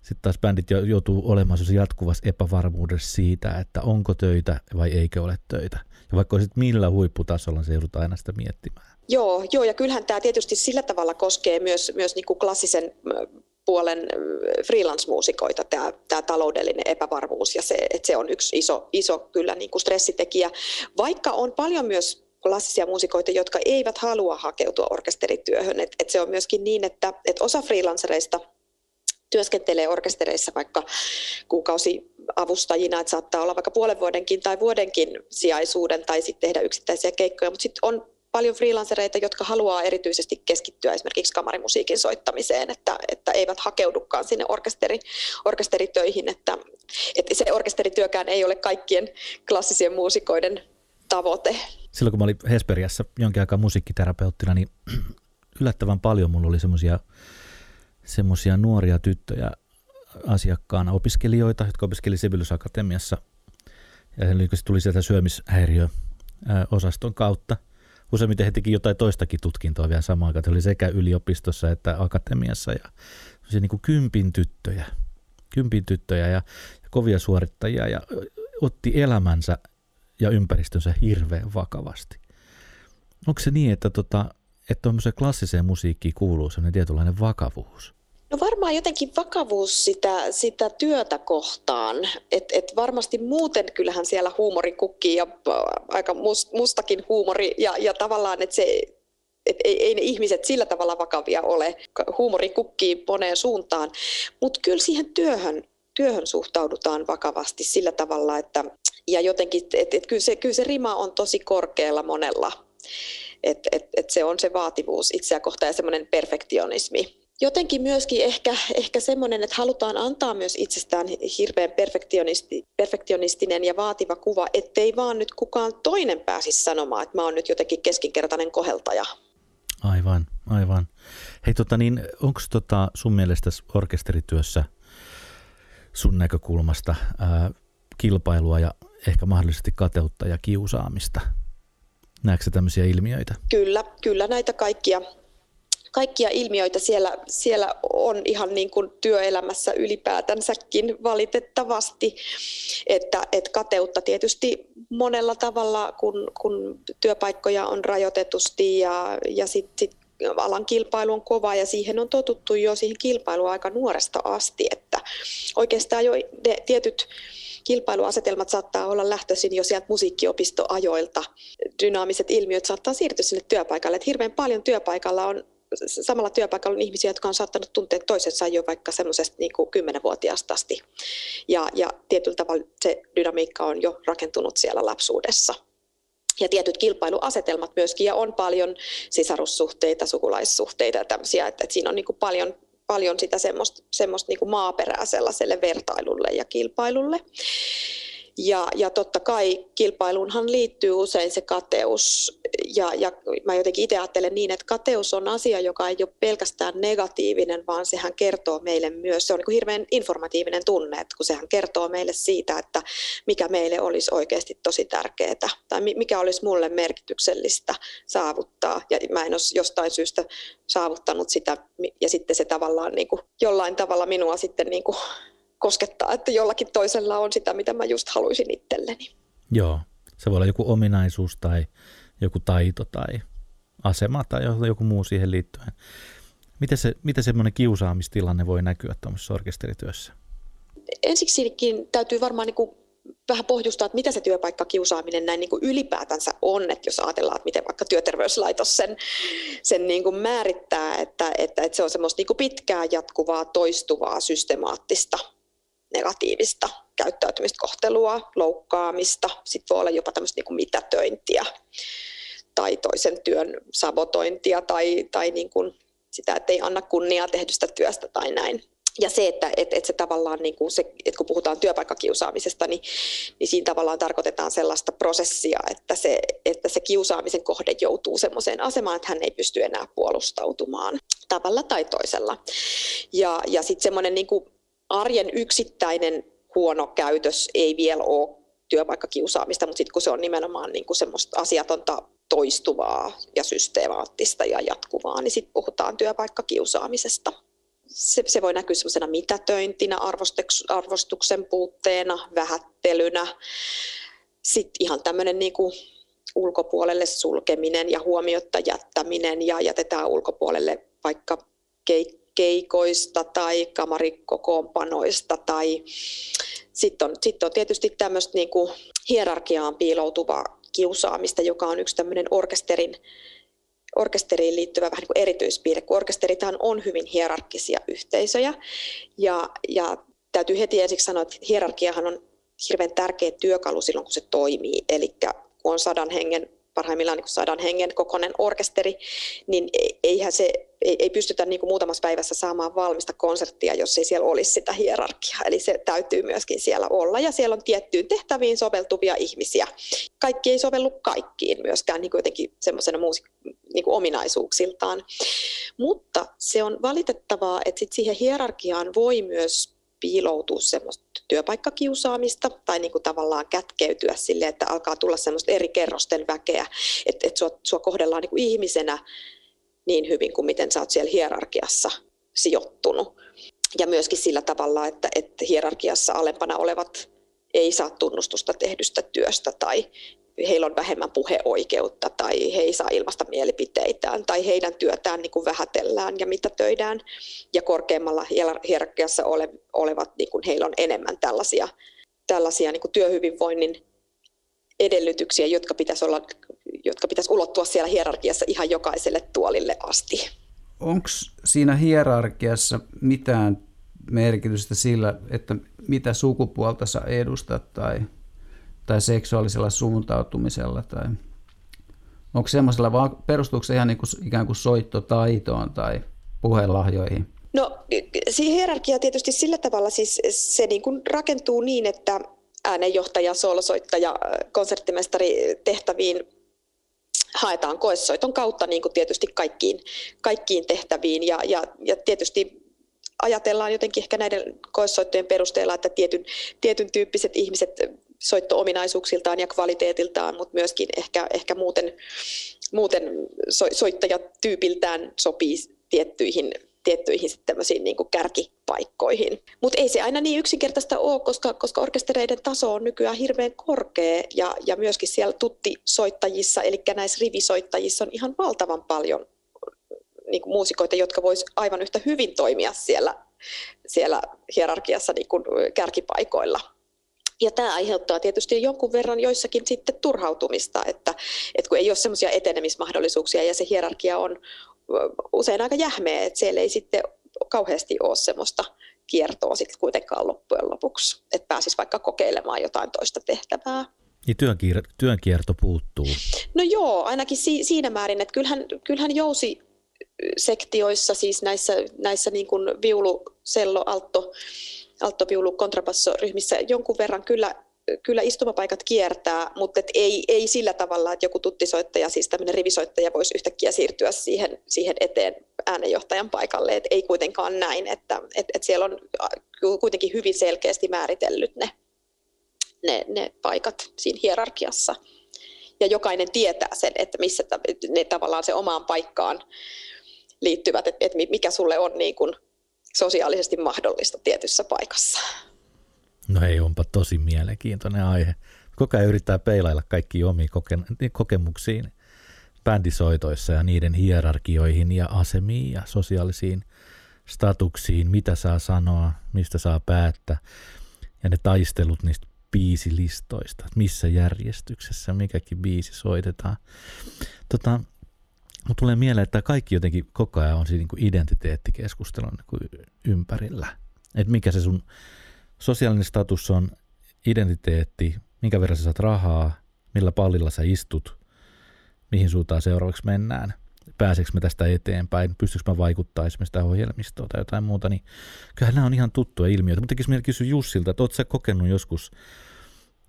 sitten taas bändit joutuu olemaan jatkuvassa epävarmuudessa siitä, että onko töitä vai eikö ole töitä. Ja vaikka olisit millä huipputasolla, se joudutaan aina sitä miettimään. Joo, joo, ja kyllähän tämä tietysti sillä tavalla koskee myös, myös niin kuin klassisen puolen freelance-muusikoita tämä, tämä taloudellinen epävarmuus ja se, että se on yksi iso, iso kyllä niin kuin stressitekijä, vaikka on paljon myös klassisia muusikoita, jotka eivät halua hakeutua orkesterityöhön. Et, et se on myöskin niin, että et osa freelancereista – työskentelee orkestereissa vaikka kuukausi avustajina, että saattaa olla vaikka puolen vuodenkin tai vuodenkin sijaisuuden tai sitten tehdä yksittäisiä keikkoja, mutta sitten on paljon freelancereita, jotka haluaa erityisesti keskittyä esimerkiksi kamarimusiikin soittamiseen, että, että eivät hakeudukaan sinne orkesteri, orkesteritöihin, että, että se orkesterityökään ei ole kaikkien klassisien muusikoiden tavoite. Silloin kun mä olin Hesperiassa jonkin aikaa musiikkiterapeuttina, niin yllättävän paljon mulla oli semmoisia semmoisia nuoria tyttöjä asiakkaana, opiskelijoita, jotka opiskeli Sibelius Akatemiassa. Ja se tuli sieltä syömishäiriö-osaston kautta. Useimmiten he teki jotain toistakin tutkintoa vielä samaan aikaan. He oli sekä yliopistossa että akatemiassa. Ja se niin kuin kympin tyttöjä, kympin tyttöjä ja, ja kovia suorittajia ja otti elämänsä ja ympäristönsä hirveän vakavasti. Onko se niin, että, tota, että klassiseen musiikkiin kuuluu sellainen tietynlainen vakavuus? No varmaan jotenkin vakavuus sitä, sitä työtä kohtaan. että et varmasti muuten kyllähän siellä huumori kukkii ja aika mustakin huumori ja, ja tavallaan, että se, et ei, ei ne ihmiset sillä tavalla vakavia ole. Huumori kukkii moneen suuntaan, mutta kyllä siihen työhön, työhön suhtaudutaan vakavasti sillä tavalla, että ja jotenkin, että et kyllä, se, kyllä se rima on tosi korkealla monella. Että et, et se on se vaativuus itseä kohtaan ja semmoinen perfektionismi jotenkin myöskin ehkä, ehkä semmoinen, että halutaan antaa myös itsestään hirveän perfektionisti, perfektionistinen ja vaativa kuva, ettei vaan nyt kukaan toinen pääsisi sanomaan, että mä oon nyt jotenkin keskinkertainen koheltaja. Aivan, aivan. Hei, tota niin, onko tota sun mielestä orkesterityössä sun näkökulmasta ää, kilpailua ja ehkä mahdollisesti kateutta ja kiusaamista? Näetkö tämmöisiä ilmiöitä? Kyllä, kyllä näitä kaikkia kaikkia ilmiöitä siellä, siellä on ihan niin kuin työelämässä ylipäätänsäkin valitettavasti, että, että kateutta tietysti monella tavalla, kun, kun työpaikkoja on rajoitetusti ja, ja sitten sit alan kilpailu on kova ja siihen on totuttu jo siihen kilpailuun aika nuoresta asti, että oikeastaan jo ne tietyt kilpailuasetelmat saattaa olla lähtöisin jo sieltä musiikkiopistoajoilta. Dynaamiset ilmiöt saattaa siirtyä sinne työpaikalle. Että hirveän paljon työpaikalla on samalla työpaikalla on ihmisiä, jotka on saattanut tuntea toisensa jo vaikka semmoisesta niin kuin asti. Ja, ja tietyllä tavalla se dynamiikka on jo rakentunut siellä lapsuudessa ja tietyt kilpailuasetelmat myöskin, ja on paljon sisarussuhteita, sukulaissuhteita ja tämmöisiä, että, että siinä on niin kuin paljon, paljon sitä semmoista, semmoista niin kuin maaperää sellaiselle vertailulle ja kilpailulle. Ja, ja totta kai kilpailuunhan liittyy usein se kateus. Ja, ja mä jotenkin itse ajattelen niin, että kateus on asia, joka ei ole pelkästään negatiivinen, vaan sehän kertoo meille myös, se on niin hirveän informatiivinen tunne, että kun sehän kertoo meille siitä, että mikä meille olisi oikeasti tosi tärkeää tai mikä olisi mulle merkityksellistä saavuttaa. Ja mä en ole jostain syystä saavuttanut sitä ja sitten se tavallaan niin kuin, jollain tavalla minua sitten niin kuin koskettaa, että jollakin toisella on sitä, mitä mä just haluaisin itselleni. Joo, se voi olla joku ominaisuus tai joku taito tai asema tai joku muu siihen liittyen. Miten, se, miten semmoinen kiusaamistilanne voi näkyä tuollaisessa orkesterityössä? Ensiksikin täytyy varmaan niin kuin vähän pohjustaa, että mitä se työpaikkakiusaaminen näin niin kuin ylipäätänsä on, että jos ajatellaan, että miten vaikka työterveyslaitos sen, sen niin kuin määrittää, että, että, että se on semmoista niin kuin pitkää, jatkuvaa, toistuvaa, systemaattista negatiivista käyttäytymistä, kohtelua, loukkaamista, sitten voi olla jopa tämmöistä niin mitätöintiä tai toisen työn sabotointia tai, tai niin kuin sitä, että ei anna kunniaa tehdystä työstä tai näin. Ja se, että, että, että se tavallaan, niin kuin se, että kun puhutaan työpaikkakiusaamisesta, niin, niin siinä tavallaan tarkoitetaan sellaista prosessia, että se, että se kiusaamisen kohde joutuu sellaiseen asemaan, että hän ei pysty enää puolustautumaan tavalla tai toisella. Ja, ja sitten semmoinen niin kuin arjen yksittäinen huono käytös ei vielä ole työpaikkakiusaamista, mutta sitten kun se on nimenomaan niin kuin semmoista asiatonta toistuvaa ja systeemaattista ja jatkuvaa, niin sitten puhutaan työpaikkakiusaamisesta. Se, se voi näkyä semmoisena mitätöintinä, arvostuksen puutteena, vähättelynä. Sitten ihan tämmöinen niin kuin ulkopuolelle sulkeminen ja huomiotta jättäminen ja jätetään ulkopuolelle vaikka keikka keikoista tai kamarikkokoonpanoista tai sitten on, sit on tietysti tämmöistä niin kuin hierarkiaan piiloutuvaa kiusaamista, joka on yksi tämmöinen orkesterin, orkesteriin liittyvä vähän niin kuin erityispiirre, kun orkesterithan on hyvin hierarkkisia yhteisöjä. Ja, ja täytyy heti ensiksi sanoa, että hierarkiahan on hirveän tärkeä työkalu silloin, kun se toimii, eli kun on sadan hengen parhaimmillaan niin sadan hengen kokoinen orkesteri, niin eihän se, ei, ei pystytä niin kuin muutamassa päivässä saamaan valmista konserttia, jos ei siellä olisi sitä hierarkiaa. Eli se täytyy myöskin siellä olla. Ja siellä on tiettyyn tehtäviin soveltuvia ihmisiä. Kaikki ei sovellu kaikkiin myöskään niin jotenkin semmoisena muusik- niin kuin ominaisuuksiltaan. Mutta se on valitettavaa, että sit siihen hierarkiaan voi myös piiloutua semmoista työpaikkakiusaamista tai niin kuin tavallaan kätkeytyä sille, että alkaa tulla semmoista eri kerrosten väkeä, että, että sua, sua kohdellaan niin kuin ihmisenä niin hyvin kuin miten sä oot siellä hierarkiassa sijoittunut. Ja myöskin sillä tavalla, että, että hierarkiassa alempana olevat ei saa tunnustusta tehdystä työstä tai heillä on vähemmän puheoikeutta tai he ei saa ilmasta mielipiteitään tai heidän työtään niin kuin vähätellään ja mitätöidään. Ja korkeammalla hierarkiassa ole, olevat, niin kuin heillä on enemmän tällaisia, tällaisia niin kuin työhyvinvoinnin edellytyksiä, jotka pitäisi, olla, jotka pitäisi ulottua siellä hierarkiassa ihan jokaiselle tuolille asti. Onko siinä hierarkiassa mitään merkitystä sillä, että mitä sukupuolta sä edustat tai tai seksuaalisella suuntautumisella tai onko semmoisella vaan, perustuuko se ihan niin kuin, ikään kuin soittotaitoon tai puheenlahjoihin? No siihen hierarkia tietysti sillä tavalla siis se niin kuin rakentuu niin, että äänenjohtaja, soolosoittaja, konserttimestari tehtäviin haetaan koessoiton kautta niin kuin tietysti kaikkiin, kaikkiin tehtäviin ja, ja, ja tietysti ajatellaan jotenkin ehkä näiden koessoittojen perusteella, että tietyn, tietyn tyyppiset ihmiset soitto-ominaisuuksiltaan ja kvaliteetiltaan, mutta myöskin ehkä, ehkä muuten, muuten so, soittajatyypiltään sopii tiettyihin tiettyihin tämmöisiin niin kuin kärkipaikkoihin. Mutta ei se aina niin yksinkertaista ole, koska, koska orkestereiden taso on nykyään hirveän korkea ja, ja myöskin siellä tuttisoittajissa, eli näissä rivisoittajissa on ihan valtavan paljon niin kuin muusikoita, jotka vois aivan yhtä hyvin toimia siellä, siellä hierarkiassa niin kuin kärkipaikoilla. Ja tämä aiheuttaa tietysti jonkun verran joissakin sitten turhautumista, että, että kun ei ole semmoisia etenemismahdollisuuksia ja se hierarkia on, usein aika jähmeä, että siellä ei sitten kauheasti ole semmoista kiertoa sitten kuitenkaan loppujen lopuksi, että pääsisi vaikka kokeilemaan jotain toista tehtävää. Niin työnkier- työnkierto puuttuu. No joo, ainakin si- siinä määrin, että kyllähän, kyllähän jousi sektioissa, siis näissä, näissä niin kuin viulu, sello, altto, alttoviulu, kontrabasso-ryhmissä jonkun verran kyllä, kyllä istumapaikat kiertää, mutta et ei, ei sillä tavalla, että joku tuttisoittaja, siis tämmöinen rivisoittaja voisi yhtäkkiä siirtyä siihen, siihen eteen äänenjohtajan paikalle, et ei kuitenkaan näin, että et, et siellä on kuitenkin hyvin selkeästi määritellyt ne, ne, ne paikat siinä hierarkiassa. Ja jokainen tietää sen, että missä ne tavallaan se omaan paikkaan liittyvät, että mikä sulle on niin kuin sosiaalisesti mahdollista tietyssä paikassa. No ei, onpa tosi mielenkiintoinen aihe. Koko ajan yrittää peilailla kaikki omiin koke- kokemuksiin bändisoitoissa ja niiden hierarkioihin ja asemiin ja sosiaalisiin statuksiin, mitä saa sanoa, mistä saa päättää ja ne taistelut niistä biisilistoista, missä järjestyksessä mikäkin biisi soitetaan. Tota, Mutta tulee mieleen, että kaikki jotenkin koko ajan on siinä niin kuin identiteettikeskustelun niin kuin ympärillä. Että mikä se sun sosiaalinen status on, identiteetti, minkä verran sä saat rahaa, millä pallilla sä istut, mihin suuntaan seuraavaksi mennään, pääseekö me tästä eteenpäin, pystyykö mä vaikuttaa esimerkiksi tähän ohjelmistoon tai jotain muuta, niin kyllähän nämä on ihan tuttuja ilmiöitä. Mutta tekisi mieli kysyä Jussilta, että ootko sä kokenut joskus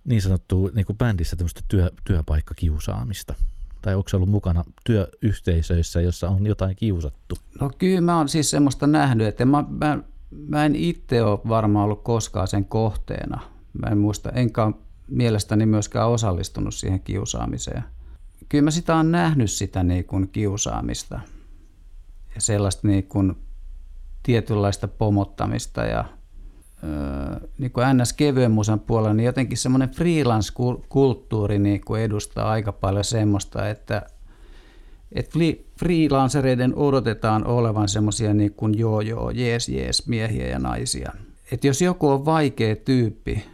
niin sanottu niin kuin bändissä tämmöistä työ, työpaikkakiusaamista? Tai onko ollut mukana työyhteisöissä, jossa on jotain kiusattu? No kyllä mä oon siis semmoista nähnyt, että mä, mä, mä en itse ole varmaan ollut koskaan sen kohteena. Mä en muista, enkä mielestäni myöskään osallistunut siihen kiusaamiseen. Kyllä mä sitä on nähnyt sitä niin kuin kiusaamista ja sellaista niin kuin tietynlaista pomottamista ja niin kuin ns. kevyen musan puolella, niin jotenkin semmoinen freelance-kulttuuri niin kuin edustaa aika paljon semmoista, että, että freelancereiden odotetaan olevan semmoisia niin kuin joo joo, jees jees miehiä ja naisia. Että jos joku on vaikea tyyppi,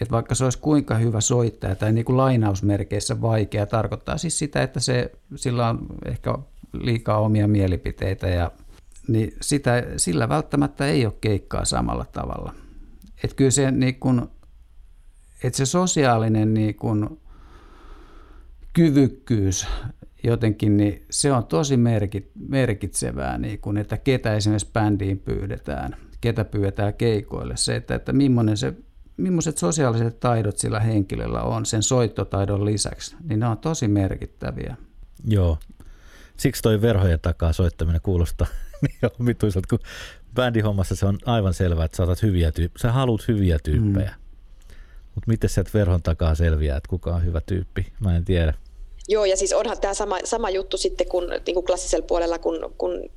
että vaikka se olisi kuinka hyvä soittaja tai niin kuin lainausmerkeissä vaikea, tarkoittaa siis sitä, että se, sillä on ehkä liikaa omia mielipiteitä ja niin sitä, sillä välttämättä ei ole keikkaa samalla tavalla. Että kyllä se, niin kun, että se sosiaalinen niin kun, kyvykkyys jotenkin, niin se on tosi merkit, merkitsevää, niin kun, että ketä esimerkiksi bändiin pyydetään, ketä pyydetään keikoille. Se, että, että se, millaiset sosiaaliset taidot sillä henkilöllä on sen soittotaidon lisäksi, niin ne on tosi merkittäviä. Joo. Siksi toi verhojen takaa soittaminen kuulostaa niin omituiselta, kun bändihommassa se on aivan selvää, että saatat hyviä tyyppejä. Sä haluat hyviä tyyppejä. Mm. Mutta miten sieltä verhon takaa selviää, että kuka on hyvä tyyppi? Mä en tiedä. Joo, ja siis onhan tämä sama, sama juttu sitten kuin, niin kuin klassisella puolella, kun, kun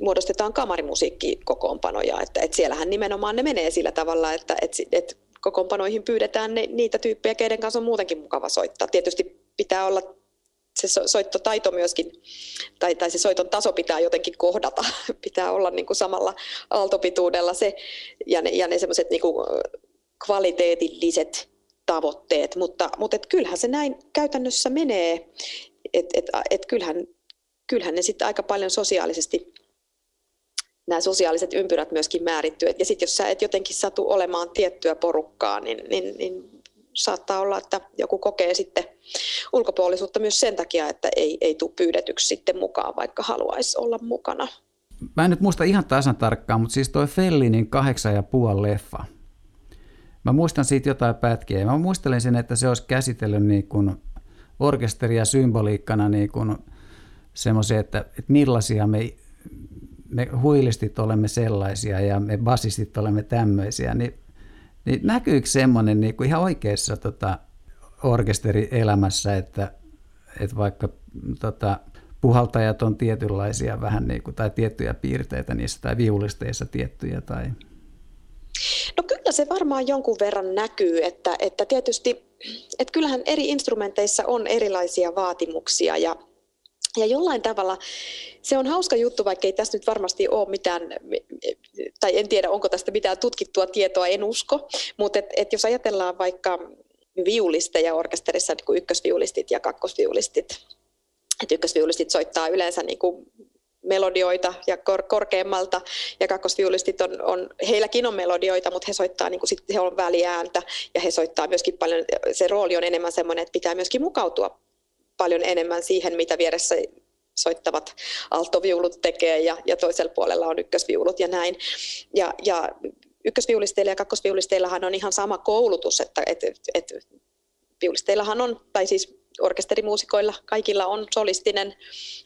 muodostetaan kamarimusiikkikokoonpanoja, että, että siellähän nimenomaan ne menee sillä tavalla, että, että, että kokoonpanoihin pyydetään ne, niitä tyyppejä, keiden kanssa on muutenkin mukava soittaa. Tietysti pitää olla se soittotaito myöskin, tai, tai se soiton taso pitää jotenkin kohdata, pitää olla niin kuin samalla aaltopituudella se, ja ne, ja ne semmoiset niin kvaliteetilliset tavoitteet, mutta, mutta et kyllähän se näin käytännössä menee, että et, et kyllähän, kyllähän ne sitten aika paljon sosiaalisesti nämä sosiaaliset ympyrät myöskin määrittyy. Ja sitten jos sä et jotenkin satu olemaan tiettyä porukkaa, niin, niin, niin saattaa olla, että joku kokee sitten ulkopuolisuutta myös sen takia, että ei, ei tule pyydetyksi sitten mukaan, vaikka haluaisi olla mukana. Mä en nyt muista ihan tasan tarkkaan, mutta siis toi Fellinin kahdeksan ja puoli leffa. Mä muistan siitä jotain pätkiä mä muistelen sen, että se olisi käsitellyt niin kuin orkesteria symboliikkana niin kuin semmoisia, että, että millaisia me, me huilistit olemme sellaisia ja me basistit olemme tämmöisiä, niin niin näkyykö semmoinen niin kuin ihan oikeassa tota, orkesterielämässä, että, että vaikka tota, puhaltajat on tietynlaisia vähän niin kuin, tai tiettyjä piirteitä niissä tai viulisteissa tiettyjä tai? No kyllä se varmaan jonkun verran näkyy, että, että tietysti, että kyllähän eri instrumenteissa on erilaisia vaatimuksia ja ja jollain tavalla se on hauska juttu, vaikka ei tässä nyt varmasti ole mitään, tai en tiedä onko tästä mitään tutkittua tietoa, en usko, mutta et, et jos ajatellaan vaikka viulisteja orkesterissa, niin kuin ykkösviulistit ja kakkosviulistit, että ykkösviulistit soittaa yleensä niin kuin melodioita ja kor- korkeammalta ja kakkosviulistit on, on, heilläkin on melodioita, mutta he soittaa, niin kuin sit, he on väliääntä ja he soittaa myöskin paljon, se rooli on enemmän semmoinen, että pitää myöskin mukautua paljon enemmän siihen, mitä vieressä soittavat alttoviulut tekee ja, ja toisella puolella on ykkösviulut ja näin. Ja, ja ykkösviulisteilla ja kakkosviulisteillahan on ihan sama koulutus, että et, et, viulisteillahan on, tai siis orkesterimuusikoilla kaikilla on solistinen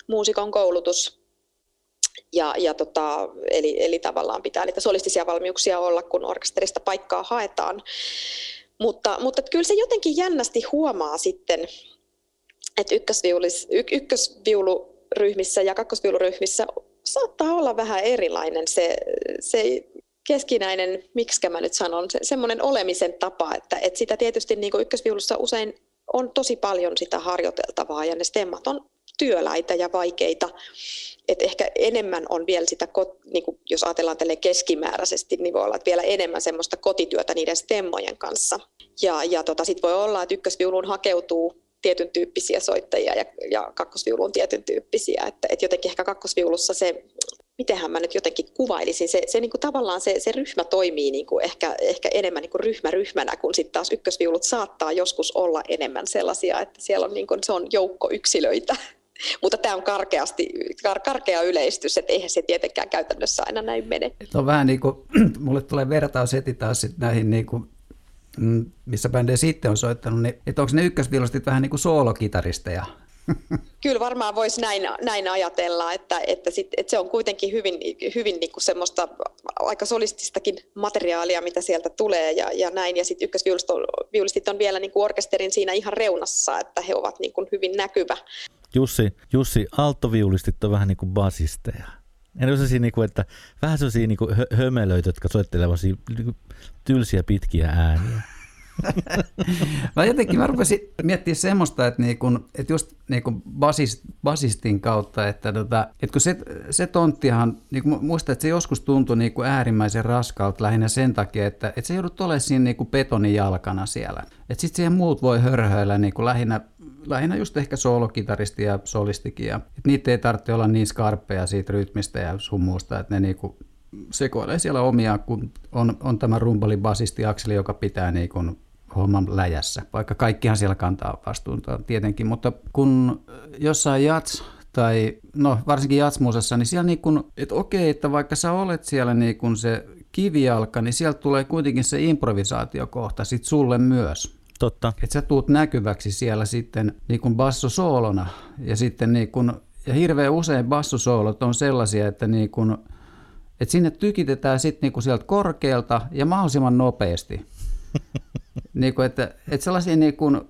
muusikon koulutus. Ja, ja tota, eli, eli tavallaan pitää niitä solistisia valmiuksia olla, kun orkesterista paikkaa haetaan. Mutta, mutta kyllä se jotenkin jännästi huomaa sitten, että ykkösviulis, y, ykkösviuluryhmissä ja kakkosviuluryhmissä saattaa olla vähän erilainen se, se keskinäinen, miksi mä nyt sanon, se, semmoinen olemisen tapa, että, että sitä tietysti niin kuin ykkösviulussa usein on tosi paljon sitä harjoiteltavaa ja ne stemmat on työläitä ja vaikeita. Et ehkä enemmän on vielä sitä, niin kuin jos ajatellaan tälle keskimääräisesti, niin voi olla että vielä enemmän semmoista kotityötä niiden stemmojen kanssa. Ja, ja tota, sitten voi olla, että ykkösviuluun hakeutuu tietyn tyyppisiä soittajia ja, ja kakkosviuluun tietyn tyyppisiä. Että, et jotenkin ehkä kakkosviulussa se mitenhän mä nyt jotenkin kuvailisin, se, se niin kuin tavallaan se, se ryhmä toimii niin kuin ehkä, ehkä enemmän niin kuin ryhmä ryhmänä, kun sitten taas ykkösviulut saattaa joskus olla enemmän sellaisia, että siellä on, niin kuin, se on joukko yksilöitä. Mutta tämä on karkeasti, kar, karkea yleistys, että eihän se tietenkään käytännössä aina näin mene. on vähän niin kuin, mulle tulee vertaus heti taas sit näihin niin kuin missä bändejä sitten on soittanut, niin että onko ne ykkösviulustit vähän niin kuin soolokitaristeja? Kyllä varmaan voisi näin, näin ajatella, että, että, sit, että se on kuitenkin hyvin, hyvin niin kuin semmoista aika solististakin materiaalia, mitä sieltä tulee ja, ja näin. Ja sitten ykkösviulistit on vielä niin kuin orkesterin siinä ihan reunassa, että he ovat niin kuin hyvin näkyvä. Jussi, Jussi alttoviulistit on vähän niin kuin basisteja. En osaisi, niin kuin, että vähän sellaisia niin kuin hömelöitä, jotka soittelevat niin tylsiä pitkiä ääniä. mä jotenkin mä rupesin miettimään semmoista, että, niin kun, että just niin kun basist, basistin kautta, että, tota, että kun se, se tonttihan, niin kun muistan, että se joskus tuntui niin kuin äärimmäisen raskalta lähinnä sen takia, että, että se joudut olemaan siinä niin kuin betonijalkana siellä. Että sitten siihen muut voi hörhöillä niin kuin lähinnä, lähinnä just ehkä soolokitaristi ja solistikin. Ja, että niitä ei tarvitse olla niin skarppeja siitä rytmistä ja sun muusta, että ne niin kuin sekoilee siellä omia, kun on, on tämä rumbalin basisti Akseli, joka pitää niin kuin homman läjässä, vaikka kaikkihan siellä kantaa vastuunta tietenkin, mutta kun jossain jats tai no varsinkin jatsmusassa, niin siellä niin kun, että okei, että vaikka sä olet siellä niin kun se kivijalka, niin sieltä tulee kuitenkin se improvisaatiokohta sit sulle myös. Totta. Että sä tuut näkyväksi siellä sitten niin kuin bassosoolona ja sitten niin kun, ja hirveän usein bassosoolot on sellaisia, että niin kun, että sinne tykitetään sitten niin kuin sieltä korkealta ja mahdollisimman nopeasti. niin kuin, että, että sellaisia niin kuin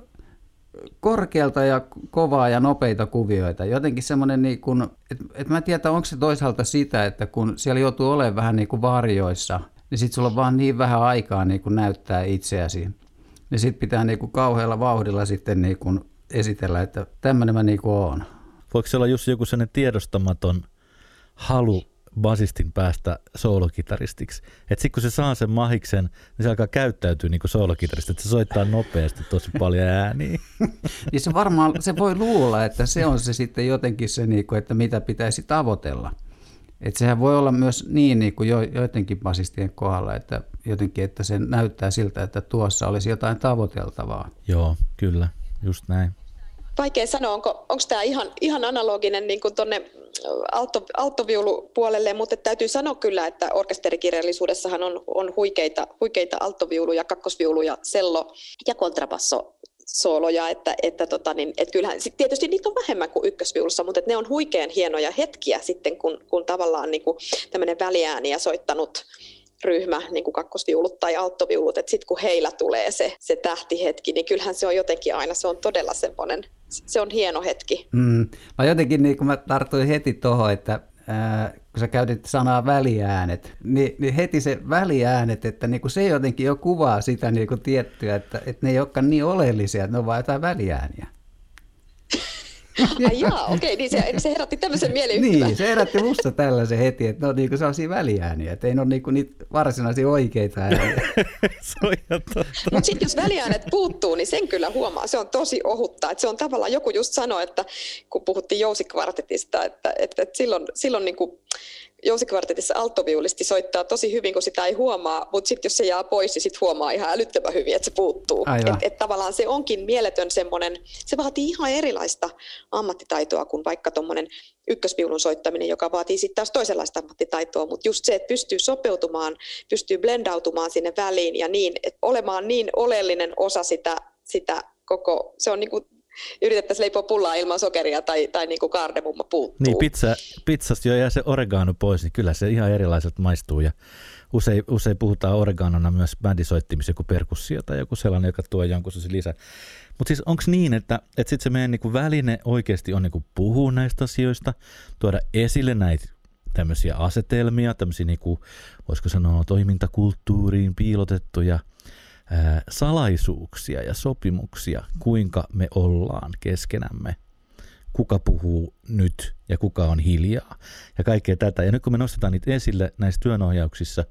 korkealta ja kovaa ja nopeita kuvioita. Jotenkin semmoinen, niin kuin, että, että mä en tiedä, onko se toisaalta sitä, että kun siellä joutuu olemaan vähän niin kuin varjoissa, niin sitten sulla on vaan niin vähän aikaa niin kuin näyttää itseäsi. Niin sitten pitää niin kuin kauhealla vauhdilla sitten niin kuin esitellä, että tämmöinen mä niin kuin oon. Voiko se olla just joku sellainen tiedostamaton halu basistin päästä soolokitaristiksi. Että sitten kun se saa sen mahiksen, niin se alkaa käyttäytyä niin kuin soolokitarista, että se soittaa nopeasti tosi paljon ääniä. niin se varmaan, se voi luulla, että se on se sitten jotenkin se, niin kuin, että mitä pitäisi tavoitella. Että sehän voi olla myös niin, niin kuin jo, joidenkin basistien kohdalla, että jotenkin, että se näyttää siltä, että tuossa olisi jotain tavoiteltavaa. Joo, kyllä, just näin vaikea sanoa, onko, onko tämä ihan, ihan analoginen niin tuonne altto, alttoviulupuolelle, mutta täytyy sanoa kyllä, että orkesterikirjallisuudessahan on, on huikeita, huikeita alttoviuluja, kakkosviuluja, sello ja kontrabasso sooloja, että, että, tota, niin, että kyllähän sit tietysti niitä on vähemmän kuin ykkösviulussa, mutta ne on huikean hienoja hetkiä sitten, kun, kun tavallaan niin kuin tämmöinen väliääniä soittanut ryhmä, niin kuin kakkosviulut tai alttoviulut, että sitten kun heillä tulee se, se tähtihetki, niin kyllähän se on jotenkin aina, se on todella semmoinen, se on hieno hetki. Mm. Mä jotenkin, niin kun mä tartuin heti tuohon, että ää, kun sä käytit sanaa väliäänet, niin, niin heti se väliäänet, että niin kuin se jotenkin jo kuvaa sitä niin kuin tiettyä, että, että ne ei olekaan niin oleellisia, että ne on vain jotain väliääniä. Ai jaa, okei, niin se, se herätti tämmöisen mieliyhtymän. Niin, se herätti musta tällaisen heti, että ne on niinku sellaisia väliääniä, että ei ne ole niinku niitä varsinaisia oikeita ääniä. Mutta sitten jos väliäänet puuttuu, niin sen kyllä huomaa. Se on tosi ohutta. Että se on tavallaan, joku just sanoi, että kun puhuttiin jousikvartetista, että, että, että silloin, silloin niinku, jousikvartetissa alttoviulisti soittaa tosi hyvin, kun sitä ei huomaa, mutta sitten jos se jää pois, niin sitten huomaa ihan älyttömän hyvin, että se puuttuu. Että et tavallaan se onkin mieletön semmoinen, se vaatii ihan erilaista ammattitaitoa kuin vaikka tuommoinen ykkösviulun soittaminen, joka vaatii sitten taas toisenlaista ammattitaitoa, mutta just se, että pystyy sopeutumaan, pystyy blendautumaan sinne väliin ja niin, että olemaan niin oleellinen osa sitä, sitä koko, se on niin kuin yritettäisiin leipoa pullaa ilman sokeria tai, tai niin kuin kaardemumma puuttuu. Niin, pizza, pizzasta jo jää se oregano pois, niin kyllä se ihan erilaiset maistuu. Ja usein, usein puhutaan oreganona myös bändisoittimissa joku perkussio tai joku sellainen, joka tuo jonkun lisä. Mutta siis onko niin, että, että sitten se meidän niinku väline oikeasti on niinku puhua näistä asioista, tuoda esille näitä tämmöisiä asetelmia, tämmöisiä niinku, voisiko sanoa toimintakulttuuriin piilotettuja – salaisuuksia ja sopimuksia, kuinka me ollaan keskenämme, kuka puhuu nyt ja kuka on hiljaa ja kaikkea tätä. Ja nyt kun me nostetaan niitä esille näissä työnohjauksissa,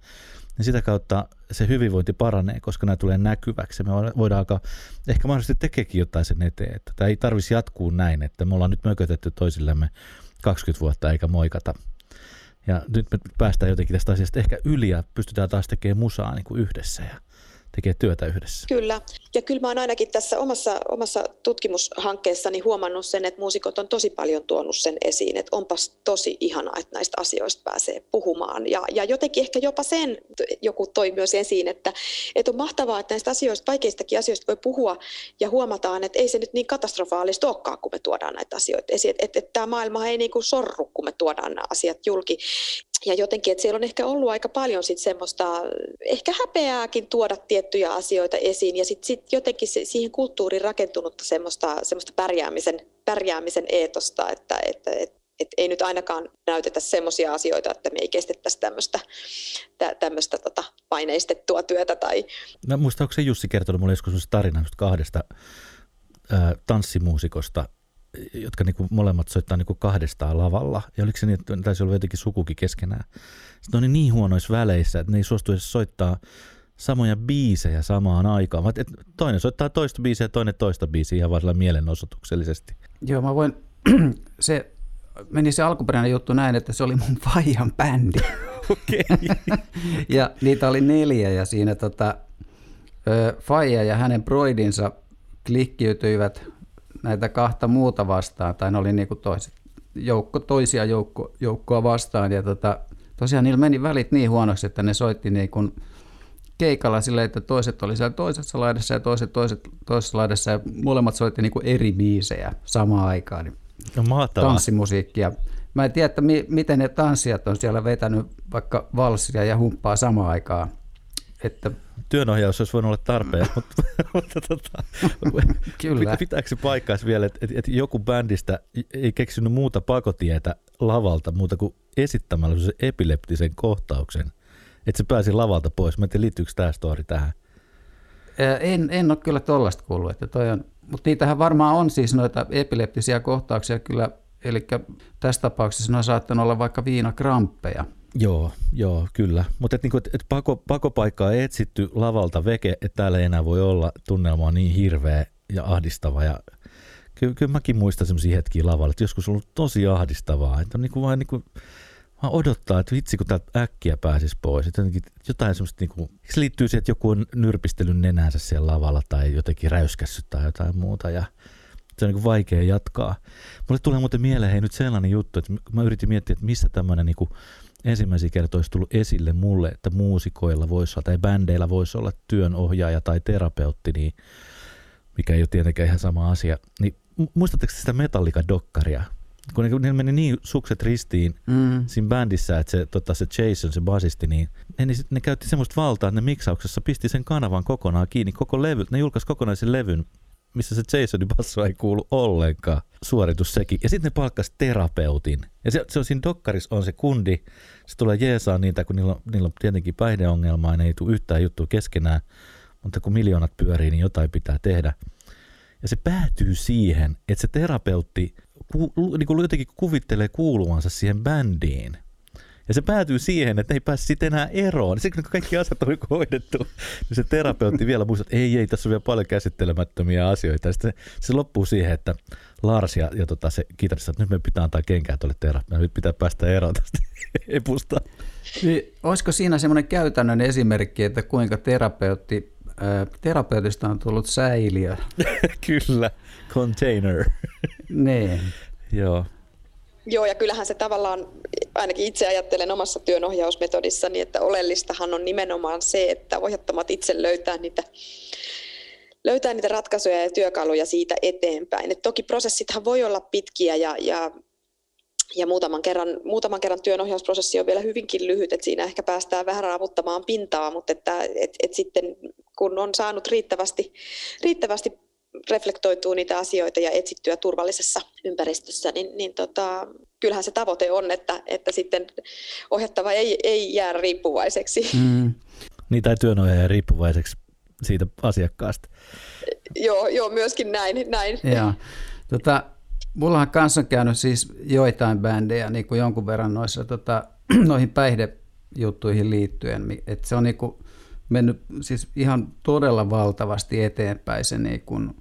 niin sitä kautta se hyvinvointi paranee, koska nämä tulee näkyväksi. Me voidaan alkaa, ehkä mahdollisesti tekeekin jotain sen eteen, että tämä ei tarvitsisi jatkuu näin, että me ollaan nyt mökötetty toisillemme 20 vuotta eikä moikata. Ja nyt me päästään jotenkin tästä asiasta ehkä yli ja pystytään taas tekemään musaa niin kuin yhdessä ja tekee työtä yhdessä. Kyllä. Ja kyllä mä oon ainakin tässä omassa, omassa tutkimushankkeessani huomannut sen, että muusikot on tosi paljon tuonut sen esiin, että onpas tosi ihanaa, että näistä asioista pääsee puhumaan. Ja, ja jotenkin ehkä jopa sen joku toi myös esiin, että, että on mahtavaa, että näistä asioista, vaikeistakin asioista voi puhua ja huomataan, että ei se nyt niin katastrofaalista olekaan, kun me tuodaan näitä asioita esiin. Että, että, että tämä maailma ei niin kuin sorru, kun me tuodaan nämä asiat julki ja jotenkin, että siellä on ehkä ollut aika paljon sit semmoista, ehkä häpeääkin tuoda tiettyjä asioita esiin ja sitten sit jotenkin se, siihen kulttuuriin rakentunutta semmoista, semmoista pärjäämisen, pärjäämisen eetosta, että, että, että et ei nyt ainakaan näytetä semmoisia asioita, että me ei kestettäisi tämmöistä, tämmöistä tota, paineistettua työtä. Tai... Mä muistan, onko se Jussi kertonut mulle joskus tarinan kahdesta ää, tanssimuusikosta, jotka niinku molemmat soittaa niinku kahdestaan lavalla. Ja oliko se niin, että taisi olla jotenkin sukukin keskenään. Sitten on niin huonoissa väleissä, että ne ei suostu edes soittaa samoja biisejä samaan aikaan. Vaan et toinen soittaa toista biisiä ja toinen toista biisiä ihan vaan mielenosoituksellisesti. Joo, mä voin, se meni se alkuperäinen juttu näin, että se oli mun faijan bändi. Okei. Okay. ja niitä oli neljä ja siinä tota, Faija ja hänen broidinsa klikkiytyivät näitä kahta muuta vastaan, tai ne oli niin kuin toiset, joukko, toisia joukko, joukkoa vastaan, ja tota, tosiaan niillä meni välit niin huonoksi, että ne soitti niin kuin keikalla silleen, että toiset oli siellä toisessa laidassa ja toiset, toiset toisessa laidassa, ja molemmat soitti niin kuin eri biisejä samaan aikaan. Niin no, tanssimusiikkia. Mä en tiedä, että mi- miten ne tanssijat on siellä vetänyt vaikka valssia ja humppaa samaan aikaan. Että työnohjaus olisi voinut olla tarpeen, mutta, mutta tota, Kyllä. pitääkö se paikkaisi vielä, että, että, että joku bändistä ei keksinyt muuta pakotietä lavalta muuta kuin esittämällä se epileptisen kohtauksen, että se pääsi lavalta pois. Mä en tiedä, liittyykö tämä story tähän? En, en ole kyllä tuollaista kuullut, että toi on, mutta niitähän varmaan on siis noita epileptisiä kohtauksia kyllä, eli tässä tapauksessa ne on saattanut olla vaikka viinakramppeja – Joo, joo, kyllä. Mutta et niinku, et, et pako, pakopaikkaa etsitty lavalta veke, että täällä ei enää voi olla. Tunnelma on niin hirveä ja ahdistava. Ja kyllä, kyllä mäkin muistan sellaisia hetkiä lavalla, että joskus on ollut tosi ahdistavaa. Että on niinku vaan niinku, vaan odottaa, että vitsi kun täältä äkkiä pääsisi pois. Että jotain semmoista, niinku, se liittyy siihen, että joku on nyrpistellyt nenänsä siellä lavalla tai jotenkin räyskässyt tai jotain muuta. Ja se on niin vaikea jatkaa. Mulle tulee muuten mieleen hei, nyt sellainen juttu, että mä yritin miettiä, että missä tämmöinen niin ensimmäisiä kertoja olisi tullut esille mulle, että muusikoilla voisi olla tai bändeillä voisi olla työnohjaaja tai terapeutti, niin mikä ei ole tietenkään ihan sama asia. Niin muistatteko sitä Metallica-dokkaria? Kun ne, ne meni niin sukset ristiin mm. siinä bändissä, että se, tota, se Jason, se basisti, niin ne, ne, ne käytti semmoista valtaa, että ne miksauksessa pisti sen kanavan kokonaan kiinni, koko levy, ne julkaisi kokonaisen levyn missä se Jasonin basso ei kuulu ollenkaan. Suoritus sekin. Ja sitten ne palkkas terapeutin. Ja se, se on siinä dokkarissa on se kundi. Se tulee jeesaa niitä, kun niillä on, niillä on tietenkin päihdeongelmaa ja ne ei tule yhtään juttua keskenään. Mutta kun miljoonat pyörii, niin jotain pitää tehdä. Ja se päätyy siihen, että se terapeutti ku, niin kuin jotenkin kuvittelee kuuluvansa siihen bändiin. Ja se päätyy siihen, että ei pääse sitten enää eroon. Sitten kun kaikki asiat on hoidettu, niin se terapeutti vielä muistaa, että ei, ei, tässä on vielä paljon käsittelemättömiä asioita. Ja sitten se loppuu siihen, että Lars ja, ja tota, se kitaristi, että nyt me pitää antaa kenkää tuolle terapeutti, nyt pitää päästä eroon tästä epusta. Niin, olisiko siinä semmoinen käytännön esimerkki, että kuinka terapeutti, äh, terapeutista on tullut säiliö? Kyllä, container. niin. Joo. Joo, ja kyllähän se tavallaan, ainakin itse ajattelen omassa työnohjausmetodissani, että oleellistahan on nimenomaan se, että ohjattomat itse löytää niitä löytää niitä ratkaisuja ja työkaluja siitä eteenpäin. Et toki prosessithan voi olla pitkiä ja, ja, ja muutaman, kerran, muutaman kerran työnohjausprosessi on vielä hyvinkin lyhyt, että siinä ehkä päästään vähän raavuttamaan pintaa, mutta että, et, et sitten kun on saanut riittävästi, riittävästi reflektoituu niitä asioita ja etsittyä turvallisessa ympäristössä, niin, niin tota, kyllähän se tavoite on, että, että sitten ohjattava ei, ei jää riippuvaiseksi. Mm. Niin tai työnohjaaja riippuvaiseksi siitä asiakkaasta. Joo, joo myöskin näin. näin. Joo. Tota, mullahan kanssa on käynyt siis joitain bändejä niin kuin jonkun verran noissa, tota, noihin päihdejuttuihin liittyen. Et se on niin kuin mennyt siis ihan todella valtavasti eteenpäin se, niin kuin,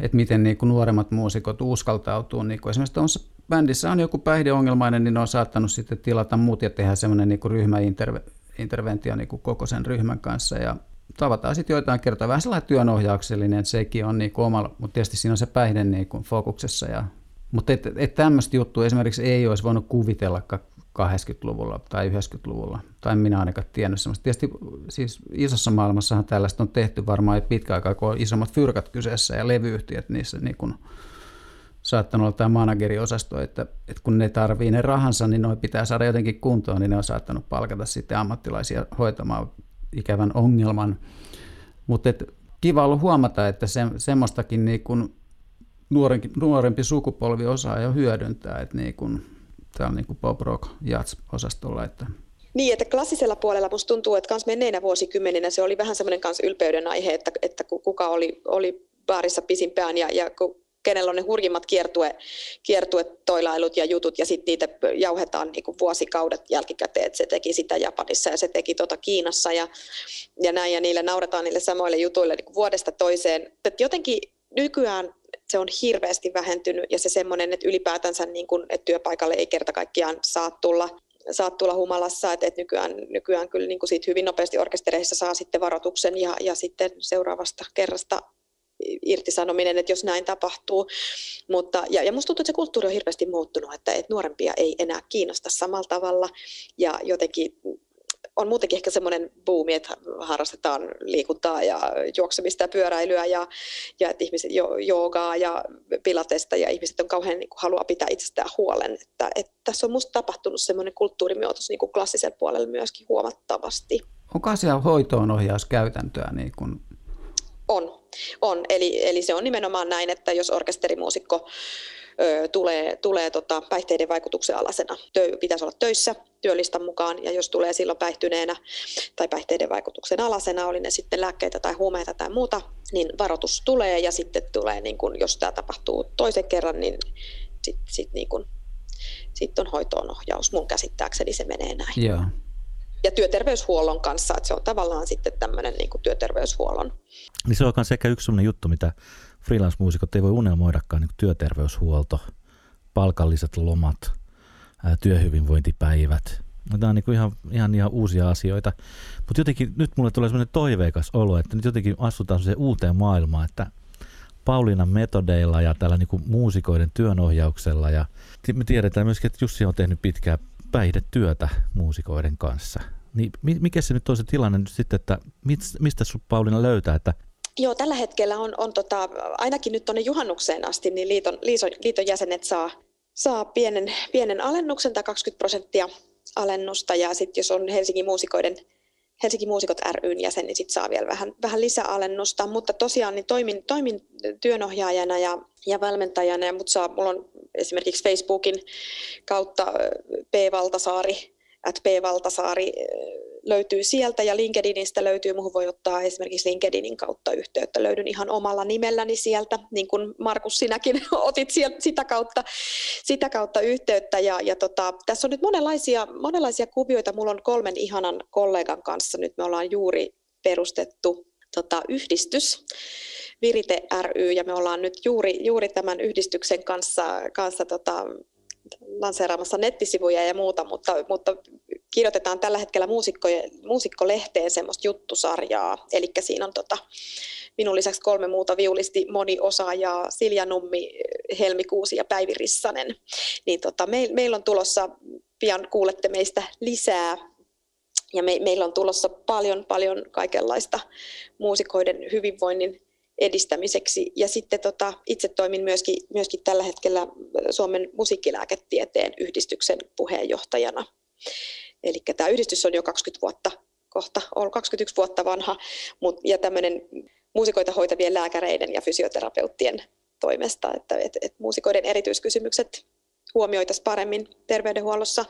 että miten niin kuin nuoremmat muusikot uskaltautuu. Niin kuin esimerkiksi tuossa bändissä on joku päihdeongelmainen, niin ne on saattanut sitten tilata muut ja tehdä semmoinen niin ryhmäinterventio niin kuin koko sen ryhmän kanssa. Ja tavataan sitten joitain kertaa vähän sellainen työnohjauksellinen, että sekin on niin omalla, mutta tietysti siinä on se päihde niin kuin fokuksessa. Ja, mutta et, et tämmöistä juttua esimerkiksi ei olisi voinut kuvitella 80-luvulla tai 90-luvulla, tai minä ainakaan tiennyt semmoista. Tietysti siis isossa maailmassahan tällaista on tehty varmaan pitkä aikaa, kun on isommat fyrkat kyseessä ja levyyhtiöt niissä niin kuin saattanut olla tämä manageriosasto, että, että kun ne tarvii ne rahansa, niin noin pitää saada jotenkin kuntoon, niin ne on saattanut palkata sitten ammattilaisia hoitamaan ikävän ongelman. Mutta kiva ollut huomata, että se, semmoistakin niin kuin nuorempi, nuorempi sukupolvi osaa jo hyödyntää, että niin kuin, täällä niin kuin pop rock jazz-osastolla. Että niin, että klassisella puolella musta tuntuu, että kans menneinä vuosikymmeninä se oli vähän semmoinen kans ylpeyden aihe, että, että kuka oli, oli baarissa pisimpään ja, ja kenellä on ne hurjimmat kiertue, kiertuetoilailut ja jutut, ja sitten niitä jauhetaan niin kuin vuosikaudet jälkikäteen, että se teki sitä Japanissa ja se teki tota Kiinassa ja, ja näin, ja niille nauretaan niille samoille jutuille niin kuin vuodesta toiseen. Et jotenkin nykyään se on hirveästi vähentynyt, ja se semmoinen, että ylipäätänsä niin kuin, että työpaikalle ei kerta kaikkiaan saa tulla saat tulla humalassa, että, että nykyään, nykyään kyllä niin kuin siitä hyvin nopeasti orkestereissa saa sitten varoituksen ja, ja sitten seuraavasta kerrasta irtisanominen, että jos näin tapahtuu. Mutta, ja, ja musta tuntuu, että se kulttuuri on hirveästi muuttunut, että, että nuorempia ei enää kiinnosta samalla tavalla ja jotenkin on muutenkin ehkä semmoinen buumi, että harrastetaan liikuntaa ja juoksemista ja pyöräilyä ja, ja että ihmiset jo, joogaa ja pilatesta ja ihmiset on kauhean niin kuin, haluaa pitää itsestään huolen. Että, että tässä on musta tapahtunut semmoinen kulttuurimuotos niin kuin klassisella puolella myöskin huomattavasti. Onko asia hoitoon ohjauskäytäntöä niin kuin on, on. Eli, eli se on nimenomaan näin, että jos orkesterimuusikko ö, tulee, tulee tota, päihteiden vaikutuksen alasena, tö, pitäisi olla töissä työlistan mukaan, ja jos tulee silloin päihtyneenä tai päihteiden vaikutuksen alasena, oli ne sitten lääkkeitä tai huumeita tai muuta, niin varoitus tulee, ja sitten tulee, niin kun, jos tämä tapahtuu toisen kerran, niin sitten sit, niin kun, sit on hoitoon ohjaus. Mun käsittääkseni se menee näin. Joo ja työterveyshuollon kanssa, että se on tavallaan sitten tämmöinen niin kuin työterveyshuollon. Niin se on sekä yksi sellainen juttu, mitä freelance-muusikot ei voi unelmoidakaan, niin työterveyshuolto, palkalliset lomat, työhyvinvointipäivät. Tämä on niin kuin ihan, ihan, ihan uusia asioita. Mutta jotenkin nyt mulle tulee sellainen toiveikas olo, että nyt jotenkin astutaan se uuteen maailmaan, että Pauliinan metodeilla ja tällä niin kuin muusikoiden työnohjauksella ja me tiedetään myöskin, että Jussi on tehnyt pitkää päihdetyötä muusikoiden kanssa. Niin mikä se nyt on se tilanne nyt sitten, että mistä sinut Pauliina löytää, että Joo, tällä hetkellä on, on tota, ainakin nyt tuonne juhannukseen asti, niin liiton, liiton, liiton jäsenet saa, saa pienen, pienen alennuksen tai 20 prosenttia alennusta ja sitten jos on Helsingin muusikoiden Helsingin muusikot ryn jäsen, niin sitten saa vielä vähän, vähän lisäalennusta, mutta tosiaan niin toimin, toimin työnohjaajana ja, ja valmentajana, mutta saa, mulla on esimerkiksi Facebookin kautta P. Valtasaari, at P. Valtasaari löytyy sieltä ja LinkedInistä löytyy, muuhun voi ottaa esimerkiksi LinkedInin kautta yhteyttä. Löydyn ihan omalla nimelläni sieltä, niin kuin Markus sinäkin otit sieltä, sitä, kautta, sitä kautta yhteyttä. Ja, ja tota, tässä on nyt monenlaisia, monenlaisia kuvioita. Mulla on kolmen ihanan kollegan kanssa, nyt me ollaan juuri perustettu tota, yhdistys, Virite ry, ja me ollaan nyt juuri, juuri tämän yhdistyksen kanssa, kanssa tota, lanseeraamassa nettisivuja ja muuta, mutta, mutta kirjoitetaan tällä hetkellä muusikkolehteen semmoista juttusarjaa, eli siinä on tota, minun lisäksi kolme muuta viulisti moniosaajaa, Silja Nummi, Helmi Kuusi ja Päivi Rissanen. Niin tota, me, meillä on tulossa, pian kuulette meistä lisää, ja me, meillä on tulossa paljon, paljon kaikenlaista muusikoiden hyvinvoinnin edistämiseksi. Ja sitten tota, itse toimin myöskin, myöskin tällä hetkellä Suomen musiikkilääketieteen yhdistyksen puheenjohtajana. Eli tämä yhdistys on jo 20 vuotta kohta, on 21 vuotta vanha, mut, ja tämmöinen muusikoita hoitavien lääkäreiden ja fysioterapeuttien toimesta, että et, et muusikoiden erityiskysymykset huomioitaisiin paremmin terveydenhuollossa.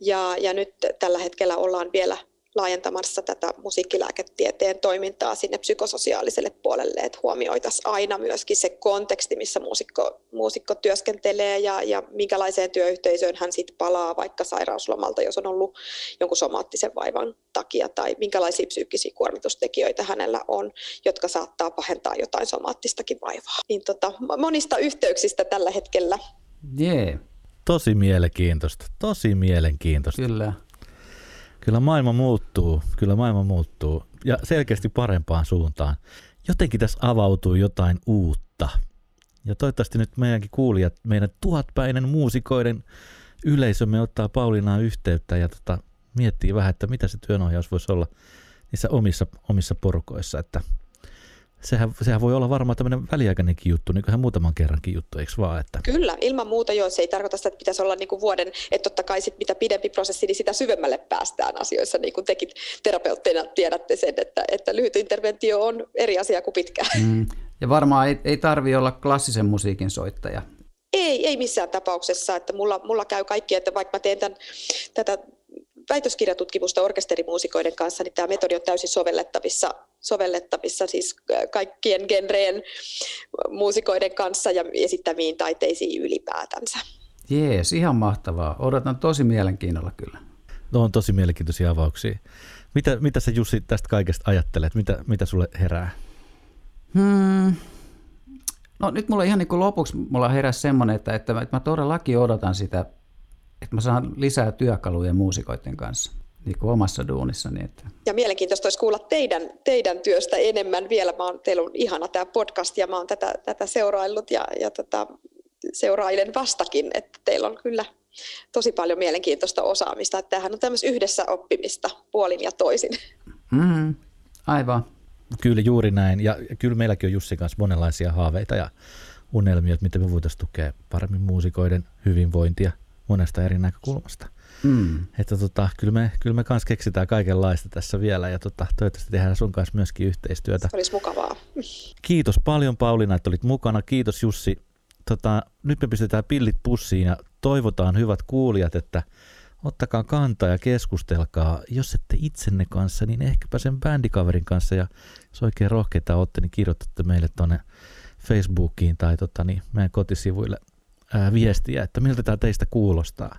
Ja, ja nyt tällä hetkellä ollaan vielä laajentamassa tätä musiikkilääketieteen toimintaa sinne psykososiaaliselle puolelle, että huomioitaisiin aina myöskin se konteksti, missä muusikko, muusikko työskentelee ja, ja minkälaiseen työyhteisöön hän sitten palaa vaikka sairauslomalta, jos on ollut jonkun somaattisen vaivan takia tai minkälaisia psyykkisiä kuormitustekijöitä hänellä on, jotka saattaa pahentaa jotain somaattistakin vaivaa. Niin tota, monista yhteyksistä tällä hetkellä. Jee. Yeah. Tosi mielenkiintoista, tosi mielenkiintoista. Kyllä. Kyllä maailma muuttuu, kyllä maailma muuttuu ja selkeästi parempaan suuntaan. Jotenkin tässä avautuu jotain uutta. Ja toivottavasti nyt meidänkin kuulijat, meidän tuhatpäinen muusikoiden yleisömme ottaa Pauliinaan yhteyttä ja tota, miettii vähän, että mitä se työnohjaus voisi olla niissä omissa, omissa porukoissa. Että sehän, sehän voi olla varmaan tämmöinen väliaikainenkin juttu, niin kuin muutaman kerrankin juttu, eikö vaan? Että... Kyllä, ilman muuta joo, se ei tarkoita sitä, että pitäisi olla niin kuin vuoden, että totta kai sit mitä pidempi prosessi, niin sitä syvemmälle päästään asioissa, niin kuin tekin terapeutteina tiedätte sen, että, että lyhyt interventio on eri asia kuin pitkä. Mm. Ja varmaan ei, ei tarvi olla klassisen musiikin soittaja. Ei, ei missään tapauksessa, että mulla, mulla käy kaikki, että vaikka mä teen tämän, tätä väitöskirjatutkimusta orkesterimuusikoiden kanssa, niin tämä metodi on täysin sovellettavissa, sovellettavissa siis kaikkien genreen muusikoiden kanssa ja esittäviin taiteisiin ylipäätänsä. Jees, ihan mahtavaa. Odotan tosi mielenkiinnolla kyllä. No on tosi mielenkiintoisia avauksia. Mitä, mitä sä Jussi tästä kaikesta ajattelet? Mitä, mitä sulle herää? Hmm. No nyt mulla ihan niin kuin lopuksi mulla heräsi semmoinen, että, että mä todellakin odotan sitä että mä saan lisää työkaluja muusikoiden kanssa niin kuin omassa duunissani. Että. Ja mielenkiintoista olisi kuulla teidän, teidän työstä enemmän vielä. Mä oon, teillä on ihana tämä podcast ja mä oon tätä, tätä seuraillut ja, ja tota, seurailen vastakin, että teillä on kyllä tosi paljon mielenkiintoista osaamista. Että tämähän on tämmöistä yhdessä oppimista puolin ja toisin. Mm, aivan. Kyllä juuri näin. Ja kyllä meilläkin on Jussi kanssa monenlaisia haaveita ja unelmia, että miten me voitaisiin tukea paremmin muusikoiden hyvinvointia monesta eri näkökulmasta. Mm. Että tota, kyllä me, kyllä me kanssa keksitään kaikenlaista tässä vielä ja tota, toivottavasti tehdään sun kanssa myöskin yhteistyötä. Se olisi mukavaa. Kiitos paljon Pauliina, että olit mukana. Kiitos Jussi. Tota, nyt me pistetään pillit pussiin ja toivotaan hyvät kuulijat, että ottakaa kantaa ja keskustelkaa. Jos ette itsenne kanssa, niin ehkäpä sen bändikaverin kanssa ja jos oikein rohkeita olette, niin kirjoitatte meille tuonne Facebookiin tai tota, niin meidän kotisivuille ää, viestiä, että miltä tämä teistä kuulostaa.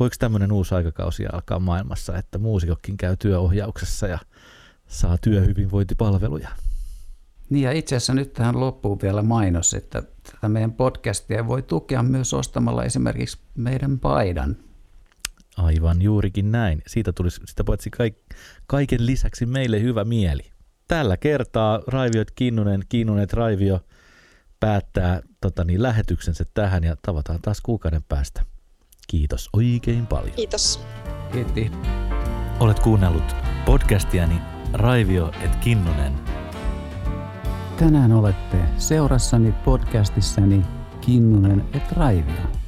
Voiko tämmöinen uusi aikakausi alkaa maailmassa, että muusikokin käy työohjauksessa ja saa työhyvinvointipalveluja? Niin ja itse asiassa nyt tähän loppuu vielä mainos, että tätä meidän podcastia voi tukea myös ostamalla esimerkiksi meidän paidan. Aivan juurikin näin. Siitä tulisi sitä paitsi kaik- kaiken lisäksi meille hyvä mieli. Tällä kertaa Raiviot Kinnunen, Kinnunet Raivio – päättää tota niin, lähetyksensä tähän ja tavataan taas kuukauden päästä. Kiitos oikein paljon. Kiitos. Kiitti. Olet kuunnellut podcastiani Raivio et Kinnunen. Tänään olette seurassani podcastissani Kinnunen et Raivio.